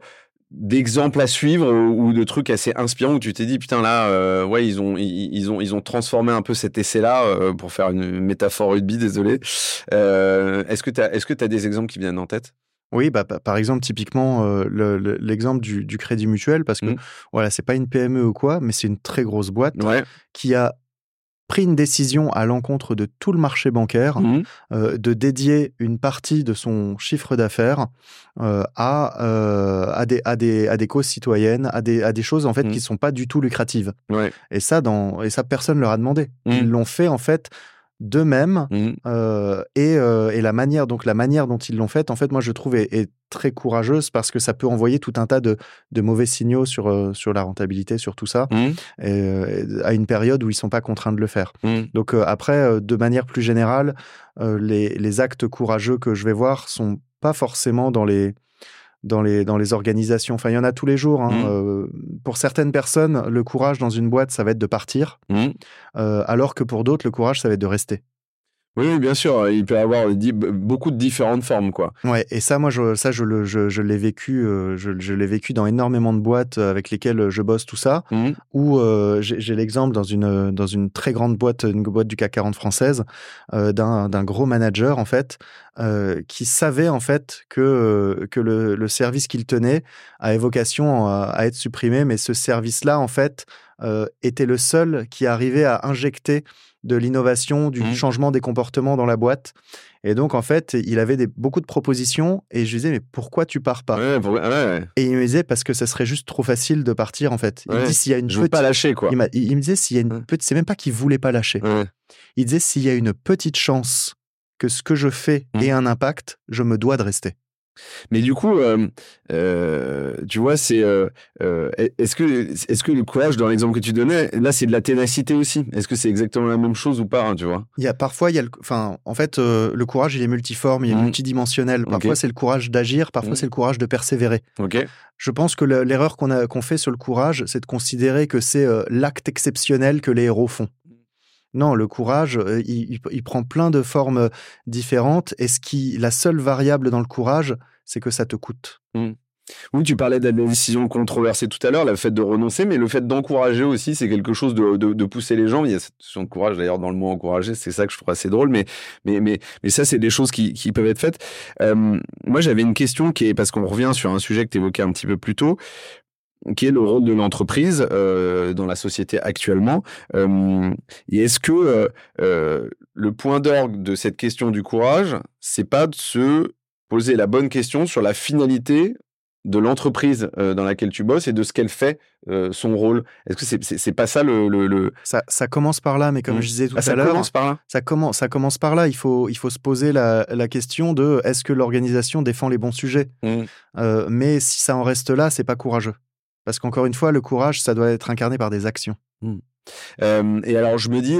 d'exemples à suivre ou de trucs assez inspirants où tu t'es dit putain là euh, ouais ils ont ils, ont ils ont transformé un peu cet essai là euh, pour faire une métaphore rugby désolé. Euh, est-ce que tu as est-ce que tu as des exemples qui viennent en tête? Oui, bah, par exemple, typiquement, l'exemple du, crédit mutuel, parce que mmh. voilà, c'est pas une PME ou quoi, mais c'est une très grosse boîte qui a pris une décision à l'encontre de tout le marché bancaire mmh. euh, de dédier une partie de son chiffre d'affaires euh, à, euh, à, des, à, des, à des causes citoyennes, à des, à des choses en fait qui ne mmh. sont pas du tout lucratives. Et ça, dans, et ça personne ne leur a demandé. Mmh. Ils l'ont fait en fait d'eux-mêmes mmh. euh, et, euh, et, la manière donc la manière dont ils l'ont fait en fait moi je trouve est, très courageuse parce que ça peut envoyer tout un tas de, de mauvais signaux sur euh, sur la rentabilité sur tout ça mmh. à une période où ils sont pas contraints de le faire mmh. donc après de manière plus générale les, les actes courageux que je vais voir sont pas forcément dans les dans les, dans les organisations. Enfin, il y en a tous les jours. Hein. Mmh. Euh, pour certaines personnes, le courage dans une boîte, ça va être de partir, mmh. euh, alors que pour d'autres, le courage, ça va être de rester. Oui, bien sûr, il peut y avoir beaucoup de différentes formes, quoi. Ouais, et ça, moi, je, ça, je, le, je, l'ai vécu, euh, je, je l'ai vécu dans énormément de boîtes avec lesquelles je bosse, tout ça. Mmh. Où j'ai l'exemple dans une dans une très grande boîte, une boîte du CAC 40 française, d'un d'un gros manager en fait, euh, qui savait en fait que, euh, que le, le service qu'il tenait avait vocation à, être supprimé, mais ce service-là, en fait, euh, était le seul qui arrivait à injecter de l'innovation, du mmh. changement des comportements dans la boîte. Et donc, en fait, il avait des, beaucoup de propositions et je lui disais, mais pourquoi tu pars pas? Et il me disait, parce que ça serait juste trop facile de partir, en fait. Il me dit, s'il y a une je veux pas lâcher, quoi. Il, me disait, s'il y a une petite... C'est même pas qu'il voulait pas lâcher. Il disait, s'il y a une petite chance que ce que je fais mmh. ait un impact, je me dois de rester. Mais du coup, euh, euh, tu vois, c'est euh, est-ce que est-ce que le courage dans l'exemple que tu donnais, là, c'est de la ténacité aussi? Est-ce que c'est exactement la même chose ou pas, hein, tu vois? Il y a parfois, il y a, enfin, en fait, le courage, il est multiforme, il est mmh. multidimensionnel. Parfois, c'est le courage d'agir, parfois, mmh. c'est le courage de persévérer. Ok. Je pense que l'erreur qu'on a qu'on fait sur le courage, c'est de considérer que c'est l'acte exceptionnel que les héros font. Non, le courage, il, prend plein de formes différentes. Et ce qui, la seule variable dans le courage, c'est que ça te coûte. Mmh. Oui, tu parlais de la décision controversée tout à l'heure, le fait de renoncer, mais le fait d'encourager aussi, c'est quelque chose de, pousser les gens. Il y a cette notion de courage d'ailleurs dans le mot encourager, c'est ça que je trouve assez drôle, mais, mais, mais, mais ça, c'est des choses qui, peuvent être faites. moi, j'avais une question qui est, parce qu'on revient sur un sujet que tu évoquais un petit peu plus tôt, qui est le rôle de l'entreprise euh, dans la société actuellement. Euh, et est-ce que euh, le point d'orgue de cette question du courage, c'est pas de se poser la bonne question sur la finalité de l'entreprise dans laquelle tu bosses et de ce qu'elle fait, son rôle? Est-ce que c'est c'est pas ça le, le, Ça, ça, commence par là, mais comme mmh. je disais tout ah, à l'heure, ça commence par là. Ça commence ça commence par là. Il faut il faut se poser la, la question de est-ce que l'organisation défend les bons sujets? Mmh. mais si ça en reste là, c'est pas courageux. Parce qu'encore une fois, le courage, ça doit être incarné par des actions. Mmh. et alors, je me dis,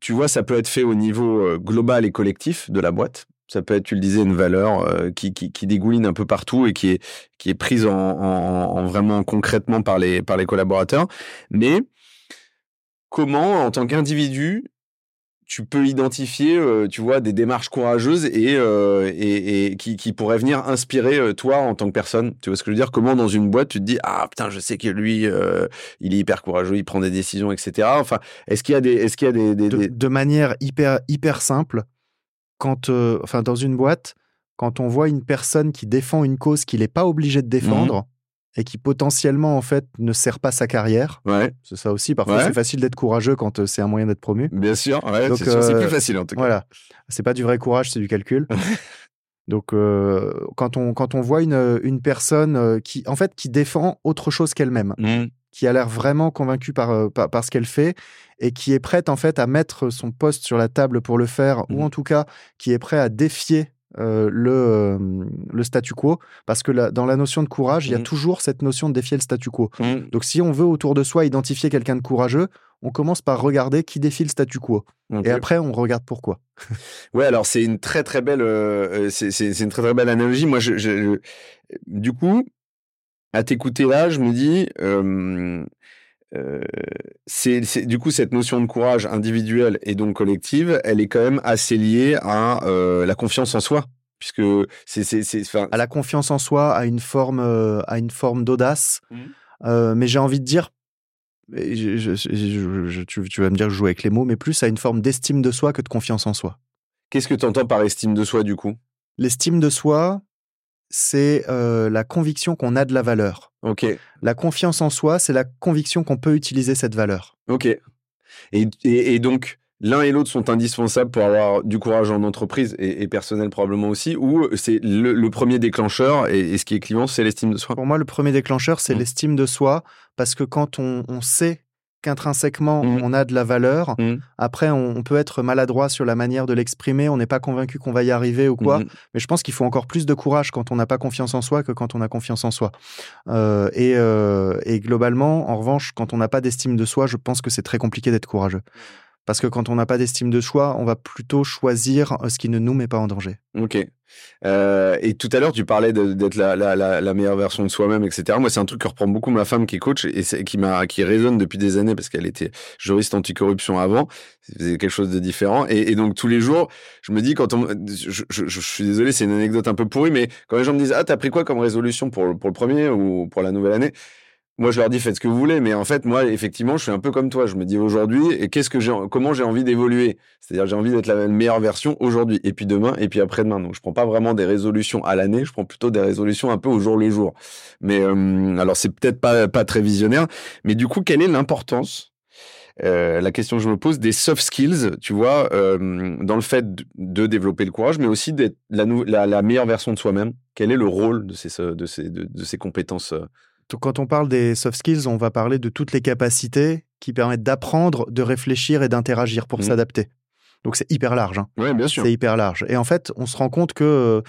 tu vois, ça peut être fait au niveau global et collectif de la boîte. Ça peut être, tu le disais, une valeur qui, dégouline un peu partout et qui est, prise en, vraiment concrètement par les collaborateurs. Mais comment, en tant qu'individu, tu peux identifier, euh, tu vois, des démarches courageuses et, euh, et, qui, qui, pourraient venir inspirer euh, toi en tant que personne. Tu vois ce que je veux dire? Comment dans une boîte tu te dis ah putain je sais que lui il est hyper courageux, il prend des décisions, etc. Enfin, est-ce qu'il y a des, est-ce qu'il y a des, de, de, manière hyper hyper simple, quand, enfin dans une boîte, quand on voit une personne qui défend une cause qu'il n'est pas obligé de défendre. Mmh et qui potentiellement en fait ne sert pas sa carrière. Ouais. C'est ça aussi. Parfois, c'est facile d'être courageux quand euh, c'est un moyen d'être promu. Bien sûr. Ouais, c'est euh, plus facile en tout cas. Voilà. C'est pas du vrai courage, c'est du calcul. [LAUGHS] Donc, euh, quand, on, quand on voit une, une personne qui, en fait, qui défend autre chose qu'elle-même, mmh. qui a l'air vraiment convaincue par, par, ce qu'elle fait et qui est prête, en fait, à mettre son poste sur la table pour le faire, ou mmh. en tout cas, qui est prêt à défier euh, le, euh, le statu quo, parce que dans la notion de courage, il y a mmh. toujours cette notion de défier le statu quo. Mmh. Donc si on veut autour de soi identifier quelqu'un de courageux, on commence par regarder qui défie le statu quo. Et après, on regarde pourquoi. [LAUGHS] ouais, alors c'est une très très belle, euh, c'est une très très belle analogie. Moi, je, du coup, à t'écouter là, je me dis, c'est du coup cette notion de courage individuel et donc collective, elle est quand même assez liée à la confiance en soi, puisque c'est c'est à la confiance en soi, à une forme à une forme d'audace. Mmh. mais j'ai envie de dire, je, tu, vas me dire que je joue avec les mots, mais plus à une forme d'estime de soi que de confiance en soi. Qu'est-ce que tu entends par estime de soi du coup? L'estime de soi, c'est la conviction qu'on a de la valeur. Ok. La confiance en soi, c'est la conviction qu'on peut utiliser cette valeur. Ok. Et, et, donc, l'un et l'autre sont indispensables pour avoir du courage en entreprise et, personnel probablement aussi, ou c'est le, premier déclencheur, et, ce qui est clivant, c'est l'estime de soi? Pour moi, le premier déclencheur, c'est mmh. l'estime de soi, parce que quand on, on sait qu'intrinsèquement mmh. on a de la valeur. Mmh. Après, on, peut être maladroit sur la manière de l'exprimer, on n'est pas convaincu qu'on va y arriver ou quoi. Mmh. Mais je pense qu'il faut encore plus de courage quand on n'a pas confiance en soi que quand on a confiance en soi. Euh, et, euh, et, globalement, en revanche, quand on n'a pas d'estime de soi, je pense que c'est très compliqué d'être courageux. Parce que quand on n'a pas d'estime de soi, on va plutôt choisir euh, ce qui ne nous met pas en danger. Ok. Euh, et tout à l'heure, tu parlais d'être la, meilleure version de soi-même, etc. Moi, c'est un truc que reprend beaucoup ma femme qui est coach et qui m'a qui résonne depuis des années parce qu'elle était juriste anticorruption avant. C'était quelque chose de différent. Et, donc tous les jours, je me dis quand on, je, je, je suis désolé, c'est une anecdote un peu pourrie, mais quand les gens me disent ah t'as pris quoi comme résolution pour pour le premier ou pour la nouvelle année, moi, je leur dis faites ce que vous voulez, mais en fait, moi, effectivement, je suis un peu comme toi. Je me dis aujourd'hui, et qu'est-ce que j'ai, comment j'ai envie d'évoluer? C'est-à-dire, j'ai envie d'être la meilleure version aujourd'hui, et puis demain, et puis après-demain. Donc, je prends pas vraiment des résolutions à l'année, je prends plutôt des résolutions un peu au jour le jour. Mais euh, alors, c'est peut-être pas pas très visionnaire, mais du coup, quelle est l'importance euh, la question que je me pose des soft skills, tu vois, euh, dans le fait de, développer le courage, mais aussi d'être la, la, meilleure version de soi-même? Quel est le rôle de ces, de ces, de ces compétences quand on parle des soft skills, on va parler de toutes les capacités qui permettent d'apprendre, de réfléchir et d'interagir pour mmh. s'adapter. Donc c'est hyper large. Hein. Oui, bien sûr. C'est hyper large. Et en fait, on se rend compte que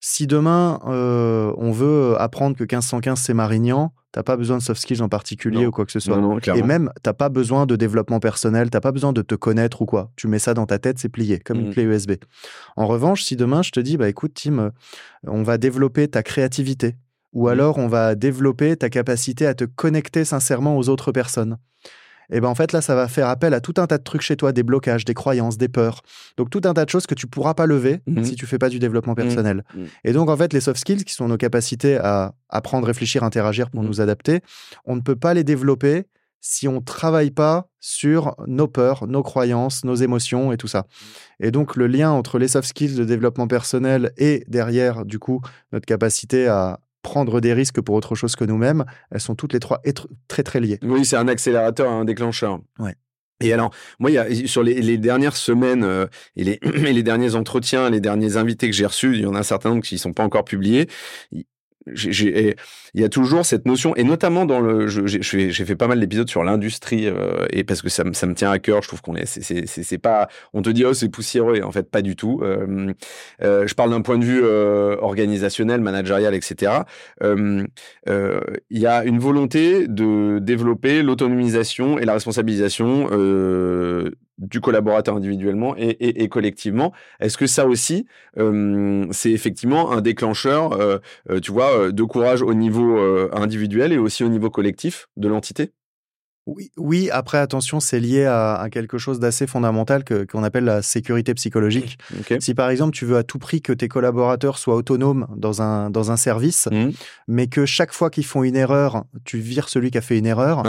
si demain on veut apprendre que 1515 c'est Marignan, T'as pas besoin de soft skills en particulier ou quoi que ce soit. et même, t'as pas besoin de développement personnel, t'as pas besoin de te connaître ou quoi. Tu mets ça dans ta tête, c'est plié, comme une mmh. clé USB. En revanche, si demain je te dis, bah écoute, Tim, euh, on va développer ta créativité, ou mmh. alors on va développer ta capacité à te connecter sincèrement aux autres personnes et ben en fait là ça va faire appel à tout un tas de trucs chez toi, des blocages, des croyances, des peurs. Donc tout un tas de choses que tu pourras pas lever mmh si tu fais pas du développement mmh. personnel. Mmh. Et donc en fait les soft skills qui sont nos capacités à apprendre, réfléchir, interagir pour nous adapter, on ne peut pas les développer si on travaille pas sur nos peurs, nos croyances, nos émotions et tout ça. Et donc le lien entre les soft skills de développement personnel et derrière du coup notre capacité à, prendre des risques pour autre chose que nous-mêmes, elles sont toutes les trois très très liées. Oui, c'est un accélérateur, un déclencheur. Ouais. Et alors, moi, il y a, sur les, dernières semaines euh, et, les, [CLEARS THROAT] et, les, derniers entretiens, les derniers invités que j'ai reçus, il y en a un certain nombre qui ne sont pas encore publiés il y a toujours cette notion, et notamment dans le, j'ai fait pas mal d'épisodes sur l'industrie, euh, et parce que ça, ça, me tient à cœur, je trouve qu'on est, c'est pas, on te dit oh c'est poussiéreux, et en fait pas du tout. Euh, euh, je parle d'un point de vue organisationnel, managérial, etc. Il y a une volonté de développer l'autonomisation et la responsabilisation du collaborateur individuellement et, collectivement. Est-ce que ça aussi, euh, c'est effectivement un déclencheur, euh, euh, tu vois, de courage au niveau individuel et aussi au niveau collectif de l'entité? Oui, oui, après, attention, c'est lié à, quelque chose d'assez fondamental qu'on appelle la sécurité psychologique. Si par exemple, tu veux à tout prix que tes collaborateurs soient autonomes dans un, dans un service, mmh. mais que chaque fois qu'ils font une erreur, tu vires celui qui a fait une erreur,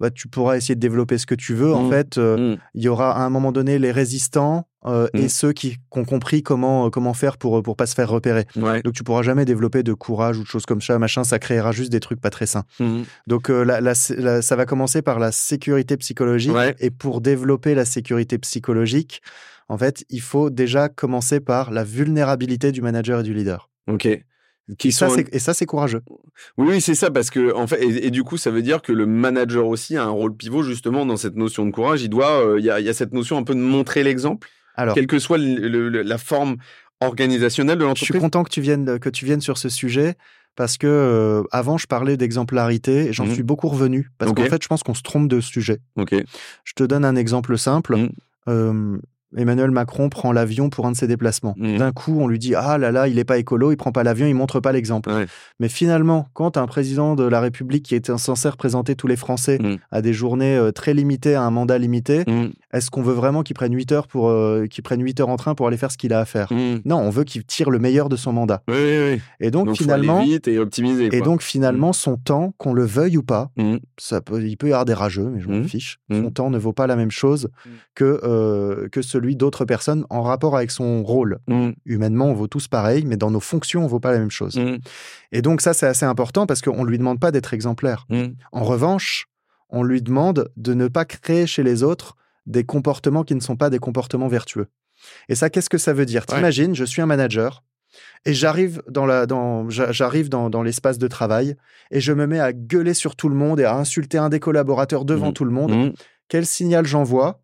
bah, tu pourras essayer de développer ce que tu veux. En mmh. fait, euh, mmh. il y aura à un moment donné les résistants euh, et mmh. ceux qui, ont compris comment, euh, comment faire pour pour pas se faire repérer. Donc, tu pourras jamais développer de courage ou de choses comme ça, machin. Ça créera juste des trucs pas très sains. Donc, ça va commencer par la sécurité psychologique. Et pour développer la sécurité psychologique, en fait, il faut déjà commencer par la vulnérabilité du manager et du leader. Ok et ça, c'est courageux. Oui, oui c'est ça, parce que, en fait, et, du coup, ça veut dire que le manager aussi a un rôle pivot, justement, dans cette notion de courage. Il doit, euh, il y, a, cette notion un peu de montrer l'exemple. Alors, quelle que soit la forme organisationnelle de l'entreprise. Je suis content que tu viennes, que tu viennes sur ce sujet. Parce que euh, avant, je parlais d'exemplarité et j'en mmh suis beaucoup revenu. Parce qu'en fait, je pense qu'on se trompe de sujet. Je te donne un exemple simple. Mmh. Euh, Emmanuel Macron prend l'avion pour un de ses déplacements. Mmh. D'un coup, on lui dit Ah là là, il n'est pas écolo, il prend pas l'avion, il montre pas l'exemple. Mais finalement, quand un président de la République qui est censé représenter tous les Français mmh. à des journées euh, très limitées, à un mandat limité, mmh. Est-ce qu'on veut vraiment qu'il prenne 8 heures pour euh, qu'il prenne 8 heures en train pour aller faire ce qu'il a à faire Non, on veut qu'il tire le meilleur de son mandat. et donc, finalement, vite et optimiser. Et donc finalement, son temps, qu'on le veuille ou pas, ça peut, il peut y avoir des rageux, mais je m'en fiche. Son temps ne vaut pas la même chose que euh, que celui d'autres personnes en rapport avec son rôle. Humainement, on vaut tous pareil, mais dans nos fonctions, on vaut pas la même chose. Et donc ça, c'est assez important parce qu'on lui demande pas d'être exemplaire. En revanche, on lui demande de ne pas créer chez les autres des comportements qui ne sont pas des comportements vertueux. Et ça, qu'est-ce que ça veut dire? T'imagines, je suis un manager et j'arrive dans la dans j'arrive dans, dans l'espace de travail et je me mets à gueuler sur tout le monde et à insulter un des collaborateurs devant tout le monde. Quel signal j'envoie?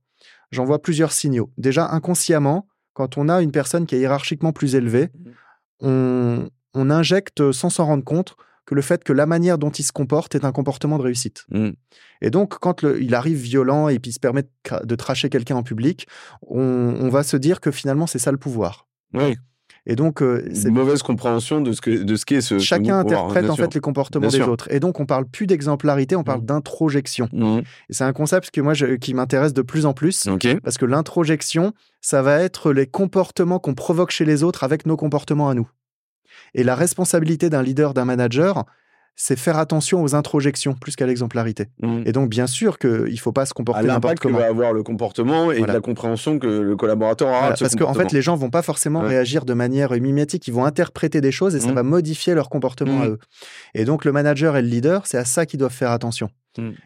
J'envoie plusieurs signaux. Déjà, inconsciemment, quand on a une personne qui est hiérarchiquement plus élevée, mmh. on, injecte sans s'en rendre compte que le fait que la manière dont il se comporte est un comportement de réussite. Mmh. Et donc, quand il arrive violent et puis se permet de, tracher quelqu'un en public, on, on, va se dire que finalement, c'est ça le pouvoir. Oui. Et donc, euh, c'est une mauvaise compréhension de ce que de ce qu'est ce. Chacun interprète en fait les comportements des autres. Et donc, on parle plus d'exemplarité, on parle mmh. d'introjection. Mmh. Et c'est un concept que moi qui m'intéresse de plus en plus, parce que l'introjection, ça va être les comportements qu'on provoque chez les autres avec nos comportements à nous. Et la responsabilité d'un leader, d'un manager, c'est faire attention aux introjections plus qu'à l'exemplarité. Mmh. Et donc, bien sûr qu'il ne faut pas se comporter n'importe comment. que va avoir le comportement et la compréhension que le collaborateur aura. parce qu'en fait, les gens vont pas forcément réagir de manière mimétique, ils vont interpréter des choses et ça mmh. va modifier leur comportement à mmh. eux. Et donc, le manager et le leader, c'est à ça qu'ils doivent faire attention.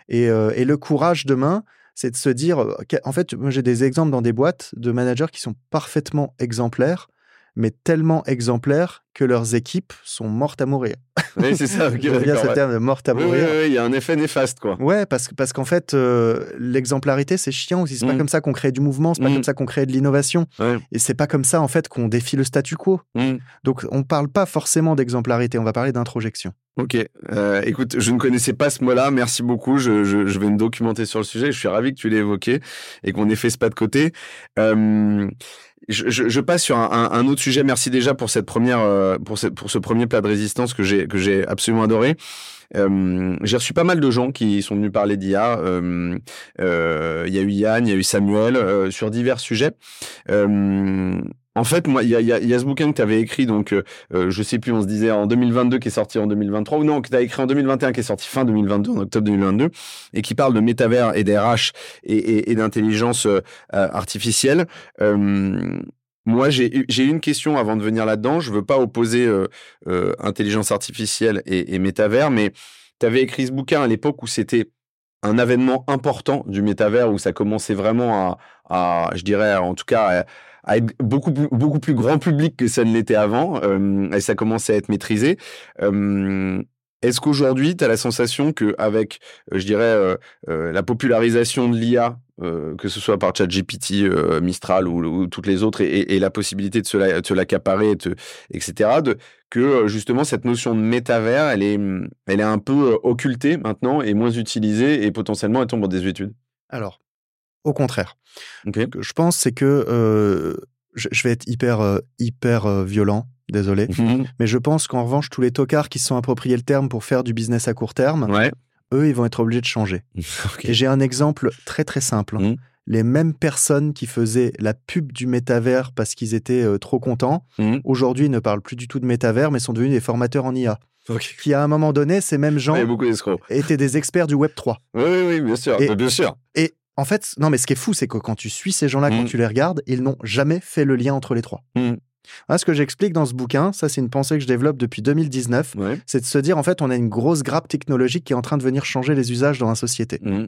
Et, euh, et, le courage demain, c'est de se dire, euh, en fait, j'ai des exemples dans des boîtes de managers qui sont parfaitement exemplaires, mais tellement exemplaires que leurs équipes sont mortes à mourir. Oui, c'est ça. Okay, [LAUGHS] bien ce terme de morte à mourir. Oui, il y a un effet néfaste, quoi. Ouais, parce, parce qu'en fait, euh, l'exemplarité, c'est chiant aussi. C'est pas mm. comme ça qu'on crée du mouvement, c'est pas mm. comme ça qu'on crée de l'innovation. Et c'est pas comme ça, en fait, qu'on défie le statu quo. Mm. Donc, on parle pas forcément d'exemplarité, on va parler d'introjection. Ok. Euh, écoute, je ne connaissais pas ce mot-là. Merci beaucoup. Je, je, je, vais me documenter sur le sujet. Je suis ravi que tu l'aies évoqué et qu'on ait fait ce pas de côté. Euh, je, je, passe sur un, un, autre sujet. Merci déjà pour cette première, euh, pour, ce, premier plat de résistance que j'ai absolument adoré. Euh, j'ai reçu pas mal de gens qui sont venus parler d'IA. Euh, il y a eu Yann, il y a eu Samuel sur divers sujets. En fait, moi, il y a, ce bouquin que tu avais écrit, donc je sais plus, on se disait en 2022 qui est sorti en 2023, ou non, que tu as écrit en 2021 qui est sorti fin 2022, en octobre 2022, et qui parle de métavers et d'RH et, d'intelligence artificielle. Moi, j'ai une question avant de venir là-dedans. Je veux pas opposer euh, intelligence artificielle et, métavers, mais tu avais écrit ce bouquin à l'époque où c'était un avènement important du métavers, où ça commençait vraiment à, je dirais, en tout cas, à être beaucoup plus, grand public que ça ne l'était avant, euh, et ça commençait à être maîtrisé. Euh, est-ce qu'aujourd'hui, tu as la sensation que avec, euh, je dirais, euh, euh, la popularisation de l'IA, que ce soit par ChatGPT, Mistral ou, toutes les autres, et, et, la possibilité de se l'accaparer, etc., de, que justement cette notion de métavers, elle est, elle est un peu occultée maintenant et moins utilisée et potentiellement elle tombe en désuétude Alors, au contraire. je pense, c'est que euh, je, vais être hyper, euh, hyper euh, violent, désolé, [LAUGHS] mais je pense qu'en revanche, tous les tocards qui se sont appropriés le terme pour faire du business à court terme, eux, ils vont être obligés de changer. [LAUGHS] Et j'ai un exemple très très simple. Mhm. Les mêmes personnes qui faisaient la pub du métavers parce qu'ils étaient trop contents, mhm. aujourd'hui ne parlent plus du tout de métavers, mais sont devenus des formateurs en IA. Qui à un moment donné, ces mêmes gens étaient des experts du Web 3. Oui, oui, oui bien sûr, bien sûr. Et en fait, non, mais ce qui est fou, c'est que quand tu suis ces gens-là, quand mmh. tu les regardes, ils n'ont jamais fait le lien entre les trois. Mmh ce que j'explique dans ce bouquin, ça c'est une pensée que je développe depuis 2019, c'est de se dire en fait on a une grosse grappe technologique qui est en train de venir changer les usages dans la société. Mmh.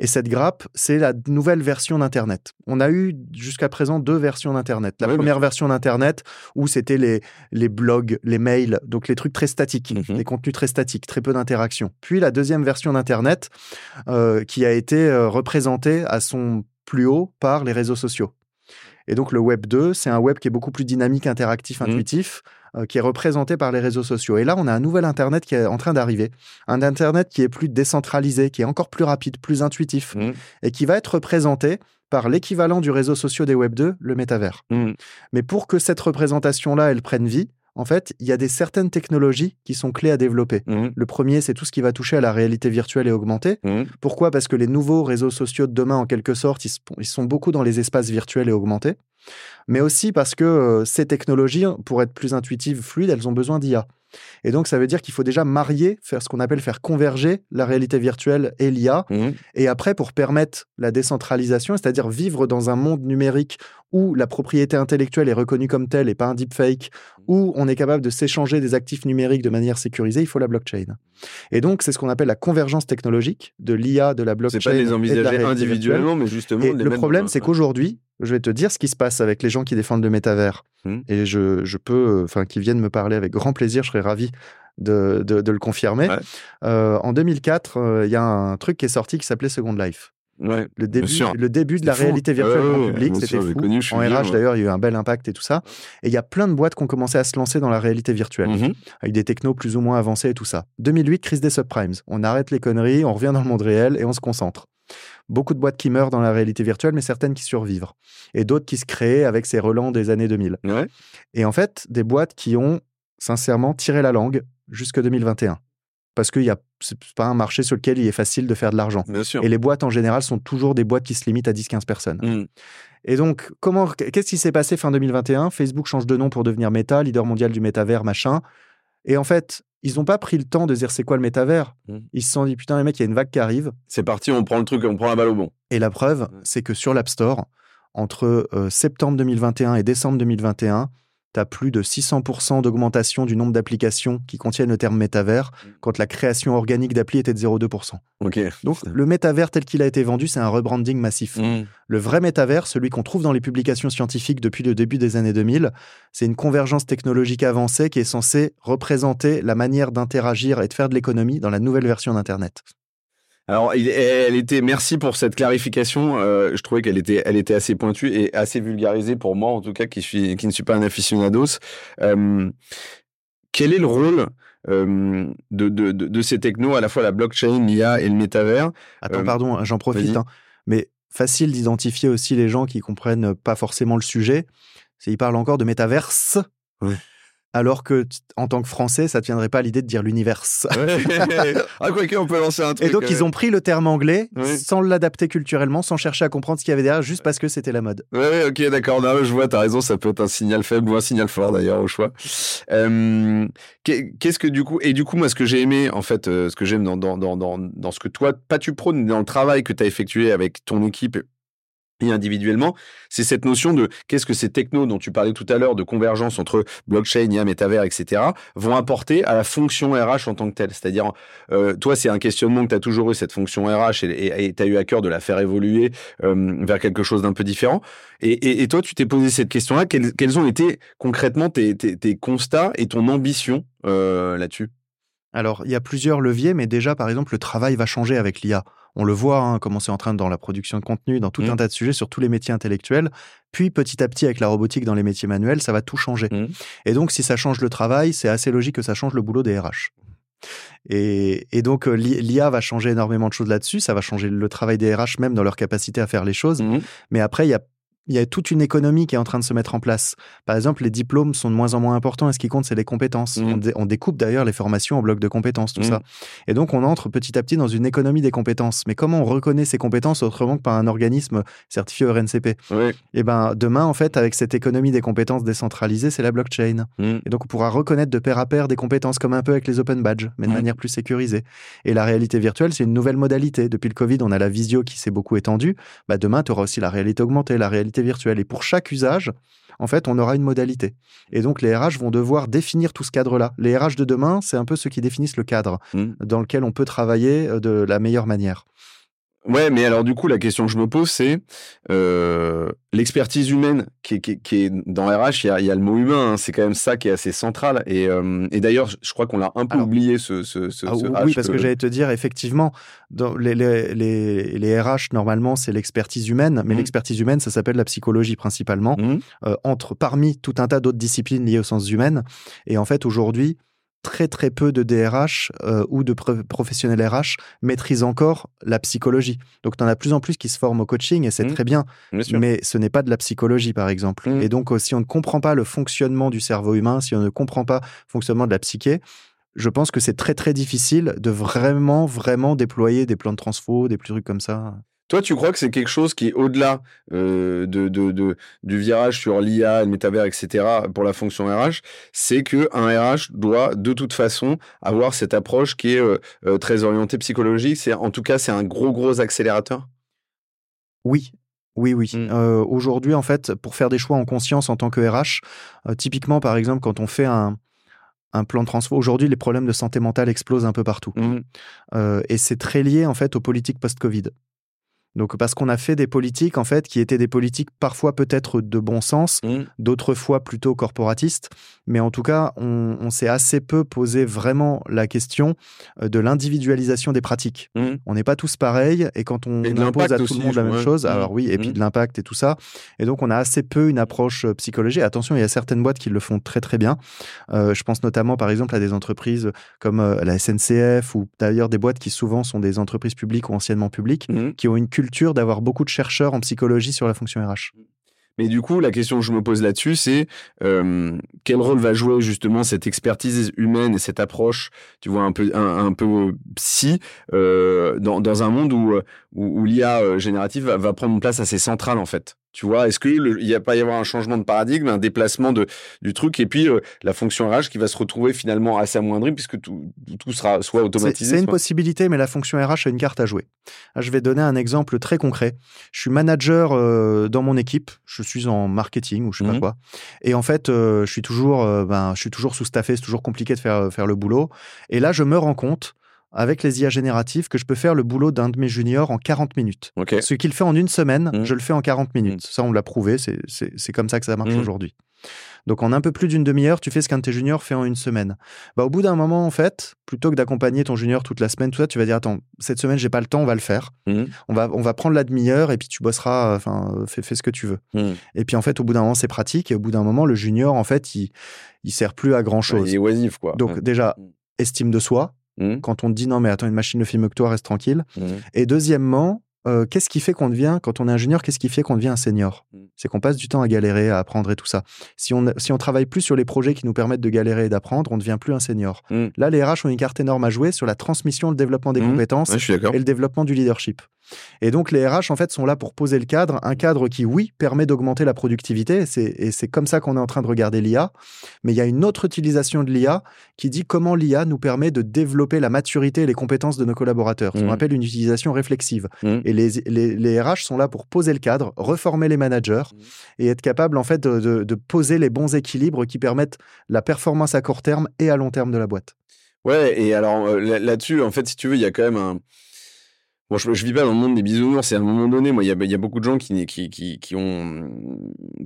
Et cette grappe, c'est la nouvelle version d'Internet. On a eu jusqu'à présent deux versions d'Internet. La première version d'Internet où c'était les, les blogs, les mails, donc les trucs très statiques, mmh les contenus très statiques, très peu d'interaction. Puis la deuxième version d'Internet euh, qui a été euh, représentée à son plus haut par les réseaux sociaux. Et donc le Web 2, c'est un web qui est beaucoup plus dynamique, interactif, mmh. intuitif, euh, qui est représenté par les réseaux sociaux. Et là, on a un nouvel Internet qui est en train d'arriver. Un Internet qui est plus décentralisé, qui est encore plus rapide, plus intuitif, mmh. et qui va être représenté par l'équivalent du réseau social des Web 2, le métavers. Mmh. Mais pour que cette représentation-là, elle prenne vie, en fait, il y a des certaines technologies qui sont clés à développer. Mmh. Le premier, c'est tout ce qui va toucher à la réalité virtuelle et augmentée. Mmh. Pourquoi? Parce que les nouveaux réseaux sociaux de demain, en quelque sorte, ils, sont beaucoup dans les espaces virtuels et augmentés. Mais aussi parce que euh, ces technologies, pour être plus intuitives, fluides, elles ont besoin d'IA. Et donc, ça veut dire qu'il faut déjà marier, faire ce qu'on appelle faire converger la réalité virtuelle et l'IA. Mmh. Et après, pour permettre la décentralisation, c'est-à-dire vivre dans un monde numérique où la propriété intellectuelle est reconnue comme telle et pas un deepfake, où on est capable de s'échanger des actifs numériques de manière sécurisée, il faut la blockchain. Et donc, c'est ce qu'on appelle la convergence technologique de l'IA, de la blockchain. C'est pas les envisager individuellement, mais justement. le problème, c'est qu'aujourd'hui, je vais te dire ce qui se passe avec les gens qui défendent le métavers. Mmh. Et je, je peux, enfin, qui viennent me parler avec grand plaisir, je serais ravi de, de, le confirmer. Euh, en 2004, euh, il y a un truc qui est sorti qui s'appelait Second Life. Ouais, le début, le début de la réalité virtuelle c'était fou. en RH d'ailleurs, il y a eu un bel impact et tout ça. Et il y a plein de boîtes qui ont commencé à se lancer dans la réalité virtuelle, mmh avec des technos plus ou moins avancés et tout ça. 2008, crise des subprimes. On arrête les conneries, on revient dans le monde réel et on se concentre. Beaucoup de boîtes qui meurent dans la réalité virtuelle, mais certaines qui survivent. Et d'autres qui se créent avec ces relents des années 2000. Et en fait, des boîtes qui ont sincèrement tiré la langue jusque 2021. Parce que ce n'est pas un marché sur lequel il est facile de faire de l'argent. Et les boîtes en général sont toujours des boîtes qui se limitent à 10-15 personnes. Mmh. Et donc, comment, qu'est-ce qui s'est passé fin 2021 Facebook change de nom pour devenir Meta, leader mondial du métavers, machin. Et en fait, ils n'ont pas pris le temps de dire c'est quoi le métavers? Mmh. Ils se sont dit putain, les mecs, il y a une vague qui arrive. C'est parti, on prend le truc, on prend la balle au bon. Et la preuve, mmh. c'est que sur l'App Store, entre euh, septembre 2021 et décembre 2021, tu as plus de 600% d'augmentation du nombre d'applications qui contiennent le terme métavers, mmh. quand la création organique d'appli était de 0,2%. Ok. Donc le métavers tel qu'il a été vendu, c'est un rebranding massif. Mmh. Le vrai métavers, celui qu'on trouve dans les publications scientifiques depuis le début des années 2000, c'est une convergence technologique avancée qui est censée représenter la manière d'interagir et de faire de l'économie dans la nouvelle version d'Internet. Alors, elle était. Merci pour cette clarification. Euh, je trouvais qu'elle était, elle était assez pointue et assez vulgarisée pour moi, en tout cas, qui suis, qui ne suis pas un aficionados. Euh, quel est le rôle euh, de, de, de, ces technos, à la fois la blockchain, l'IA et le métavers? Attends, pardon, j'en profite. Hein. mais facile d'identifier aussi les gens qui comprennent pas forcément le sujet. C'est ils parlent encore de métaverse. Oui alors que en tant que Français, ça ne tiendrait pas à l'idée de dire l'univers. [LAUGHS] ah, quoi on peut lancer un truc. Et donc, ils ont pris le terme anglais sans l'adapter culturellement, sans chercher à comprendre ce qu'il y avait derrière, juste parce que c'était la mode. Ouais, ok, d'accord. je vois, tu as raison, ça peut être un signal faible ou un signal fort d'ailleurs, au choix. Euh, qu'est-ce que du coup, et du coup, moi, ce que j'ai aimé, en fait, euh, ce que j'aime dans, dans, dans, dans, ce que toi, pas tu prônes, dans le travail que tu as effectué avec ton équipe et individuellement, c'est cette notion de qu'est-ce que ces technos dont tu parlais tout à l'heure, de convergence entre blockchain, IA, métavers, etc., vont apporter à la fonction RH en tant que telle. C'est-à-dire, euh, toi, c'est un questionnement que tu as toujours eu, cette fonction RH, et tu as eu à cœur de la faire évoluer euh, vers quelque chose d'un peu différent. Et, toi, tu t'es posé cette question-là. Quels, ont été concrètement tes, constats et ton ambition euh, là-dessus? Alors, il y a plusieurs leviers, mais déjà, par exemple, le travail va changer avec l'IA. On le voit, hein, comment c'est en train dans la production de contenu, dans tout un mmh. tas de sujets, sur tous les métiers intellectuels. Puis petit à petit, avec la robotique dans les métiers manuels, ça va tout changer. Mmh. Et donc, si ça change le travail, c'est assez logique que ça change le boulot des RH. Et, donc, euh, l'IA va changer énormément de choses là-dessus. Ça va changer le travail des RH, même dans leur capacité à faire les choses. Mmh. Mais après, il y a il y a toute une économie qui est en train de se mettre en place. Par exemple, les diplômes sont de moins en moins importants et ce qui compte, c'est les compétences. Mmh. On, découpe d'ailleurs les formations en blocs de compétences, tout mmh. ça. Et donc, on entre petit à petit dans une économie des compétences. Mais comment on reconnaît ces compétences autrement que par un organisme certifié RNCP Et eh ben, demain, en fait, avec cette économie des compétences décentralisée, c'est la blockchain. Mmh. Et donc, on pourra reconnaître de pair à pair des compétences comme un peu avec les open badges, mais de manière plus sécurisée. Et la réalité virtuelle, c'est une nouvelle modalité. Depuis le Covid, on a la visio qui s'est beaucoup étendue. Bah, demain, tu auras aussi la réalité augmentée, la réalité virtuelle. Et pour chaque usage, en fait, on aura une modalité. Et donc, les RH vont devoir définir tout ce cadre-là. Les RH de demain, c'est un peu ceux qui définissent le cadre mmh. dans lequel on peut travailler euh, de la meilleure manière. Ouais, mais alors du coup, la question que je me pose, c'est euh, l'expertise humaine qui est, qui, est, dans RH. Il y a, il y a le mot humain. Hein, c'est quand même ça qui est assez central. Et, euh, et d'ailleurs, je crois qu'on l'a un peu oublié ce, ce, ce, ah, Oui, parce que, j'allais te dire effectivement, dans les, les, les, les RH normalement c'est l'expertise humaine, mais mmh. l'expertise humaine ça s'appelle la psychologie principalement, mmh. euh, entre parmi tout un tas d'autres disciplines liées aux sens humaines. Et en fait aujourd'hui très très peu de DRH euh, ou de professionnels RH maîtrisent encore la psychologie. Donc, tu en as de plus en plus qui se forment au coaching et c'est mmh. très bien, mais ce n'est pas de la psychologie, par exemple. Mmh. Et donc, euh, si on ne comprend pas le fonctionnement du cerveau humain, si on ne comprend pas le fonctionnement de la psyché, je pense que c'est très très difficile de vraiment vraiment déployer des plans de transfo, des trucs comme ça. Toi, tu crois que c'est quelque chose qui est au-delà euh, de, de, du virage sur l'IA, le métavers, etc. pour la fonction RH, c'est que un RH doit de toute façon avoir cette approche qui est euh, euh, très orientée psychologique. C'est en tout cas c'est un gros gros accélérateur? Oui, oui, oui. Mmh. Aujourd'hui, en fait, pour faire des choix en conscience en tant que RH, typiquement, par exemple, quand on fait un, un plan de transfert. Aujourd'hui, les problèmes de santé mentale explosent un peu partout. Mmh. et c'est très lié, en fait, aux politiques post-Covid. Donc parce qu'on a fait des politiques en fait qui étaient des politiques parfois peut-être de bon sens, mmh. d'autres fois plutôt corporatistes, mais en tout cas on, s'est assez peu posé vraiment la question euh, de l'individualisation des pratiques. Mmh. On n'est pas tous pareils et quand on impose à tout le monde la même chose, alors oui, et puis de l'impact et tout ça, et donc on a assez peu une approche euh, psychologique. Attention, il y a certaines boîtes qui le font très très bien. Euh, je pense notamment par exemple à des entreprises comme la SNCF ou d'ailleurs des boîtes qui souvent sont des entreprises publiques ou anciennement publiques qui ont une culture d'avoir beaucoup de chercheurs en psychologie sur la fonction RH. Mais du coup, la question que je me pose là-dessus, c'est euh, quel rôle va jouer justement cette expertise humaine et cette approche, tu vois, un peu, un, psy, euh, dans, un monde où, où, l'IA euh, générative va, prendre une place assez centrale en fait? Tu vois, est-ce qu'il n'y a pas y avoir un changement de paradigme, un déplacement de, du truc, et puis euh, la fonction RH qui va se retrouver finalement assez amoindrie puisque tout, tout sera soit automatisé. C'est une possibilité, mais la fonction RH a une carte à jouer. Ah, je vais donner un exemple très concret. Je suis manager euh, dans mon équipe, je suis en marketing ou je sais pas mmh quoi, et en fait, euh, je suis toujours, ben, je suis toujours sous-staffé, c'est toujours compliqué de faire faire le boulot. Et là, je me rends compte avec les IA génératives que je peux faire le boulot d'un de mes juniors en 40 minutes. Ce qu'il fait en une semaine, mmh. je le fais en 40 minutes. Mmh. Ça, on l'a prouvé, c'est comme ça que ça marche mmh. aujourd'hui. Donc en un peu plus d'une demi-heure, tu fais ce qu'un de tes juniors fait en une semaine. Bah, au bout d'un moment, en fait, plutôt que d'accompagner ton junior toute la semaine, tout ça, tu vas dire attends, cette semaine j'ai pas le temps, on va le faire. On va on va prendre la demi-heure et puis tu bosseras, enfin fais, fais, ce que tu veux. Et puis en fait, au bout d'un moment, c'est pratique et au bout d'un moment, le junior, en fait, il il sert plus à grand chose. il est oisif quoi. Donc déjà estime de soi, Mmh. Quand on te dit non, mais attends, une machine ne filme que toi, reste tranquille. Mmh. Et deuxièmement, euh, qu'est-ce qui fait qu'on devient, quand on est ingénieur, qu'est-ce qui fait qu'on devient un senior? Mmh. C'est qu'on passe du temps à galérer, à apprendre et tout ça. Si on, si on travaille plus sur les projets qui nous permettent de galérer et d'apprendre, on ne devient plus un senior. Là, les RH ont une carte énorme à jouer sur la transmission, le développement des compétences et le développement du leadership. Et donc les RH en fait sont là pour poser le cadre, un cadre qui oui permet d'augmenter la productivité et c'est comme ça qu'on est en train de regarder l'IA. Mais il y a une autre utilisation de l'IA qui dit comment l'IA nous permet de développer la maturité et les compétences de nos collaborateurs. Ce qu'on mmh. appelle une utilisation réflexive. Mmh. Et les, les, RH sont là pour poser le cadre, reformer les managers mmh. et être capable en fait de, de poser les bons équilibres qui permettent la performance à court terme et à long terme de la boîte. Ouais, et alors euh, là-dessus, en fait, si tu veux, il y a quand même un, Bon, je, je vis pas dans le monde des bisounours. C'est à un moment donné, moi, il y a, beaucoup de gens qui, ont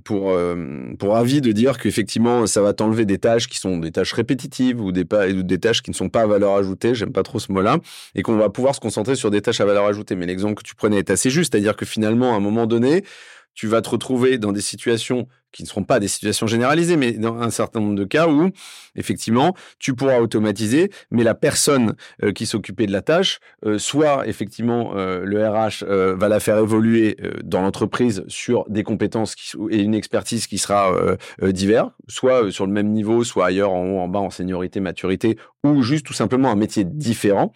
pour euh, pour avis de dire qu'effectivement, ça va t'enlever des tâches qui sont des tâches répétitives ou des, ou des tâches qui ne sont pas à valeur ajoutée. J'aime pas trop ce mot-là, et qu'on va pouvoir se concentrer sur des tâches à valeur ajoutée. Mais l'exemple que tu prenais est assez juste, c'est-à-dire que finalement, à un moment donné, tu vas te retrouver dans des situations qui ne seront pas des situations généralisées, mais dans un certain nombre de cas où, effectivement, tu pourras automatiser, mais la personne euh, qui s'occupait de la tâche, euh, soit effectivement euh, le RH va la faire évoluer dans l'entreprise sur des compétences et une expertise qui sera divers, soit sur le même niveau, soit ailleurs, en haut, en bas, en seniorité, maturité, ou juste tout simplement un métier différent.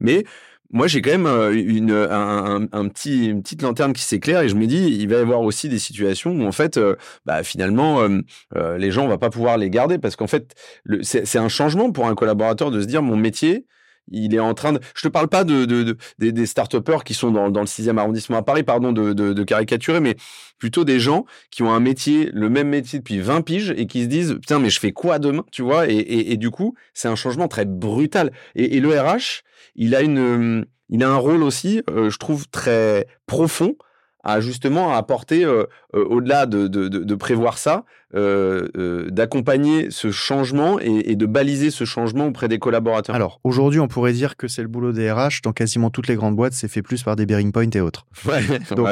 Mais moi, j'ai quand même euh, une, un, un, petit, une petite lanterne qui s'éclaire et je me dis, il va y avoir aussi des situations où en fait, euh, bah, finalement, euh, les gens, on va pas pouvoir les garder parce qu'en fait, c'est un changement pour un collaborateur de se dire, mon métier, il est en train de. Je te parle pas de, de, des, des start qui sont dans, dans le 6e arrondissement à Paris, pardon, de, de, caricaturer, mais plutôt des gens qui ont un métier, le même métier depuis 20 piges et qui se disent putain, mais je fais quoi demain, tu vois et, et, et, du coup, c'est un changement très brutal. Et, et, le RH, il a une, il a un rôle aussi, euh, je trouve très profond à justement apporter, euh, euh, au-delà de, de, de, prévoir ça, euh, d'accompagner ce changement et, et, de baliser ce changement auprès des collaborateurs. Alors aujourd'hui, on pourrait dire que c'est le boulot des RH. Dans quasiment toutes les grandes boîtes, c'est fait plus par des bearing points et autres. Ouais, Donc,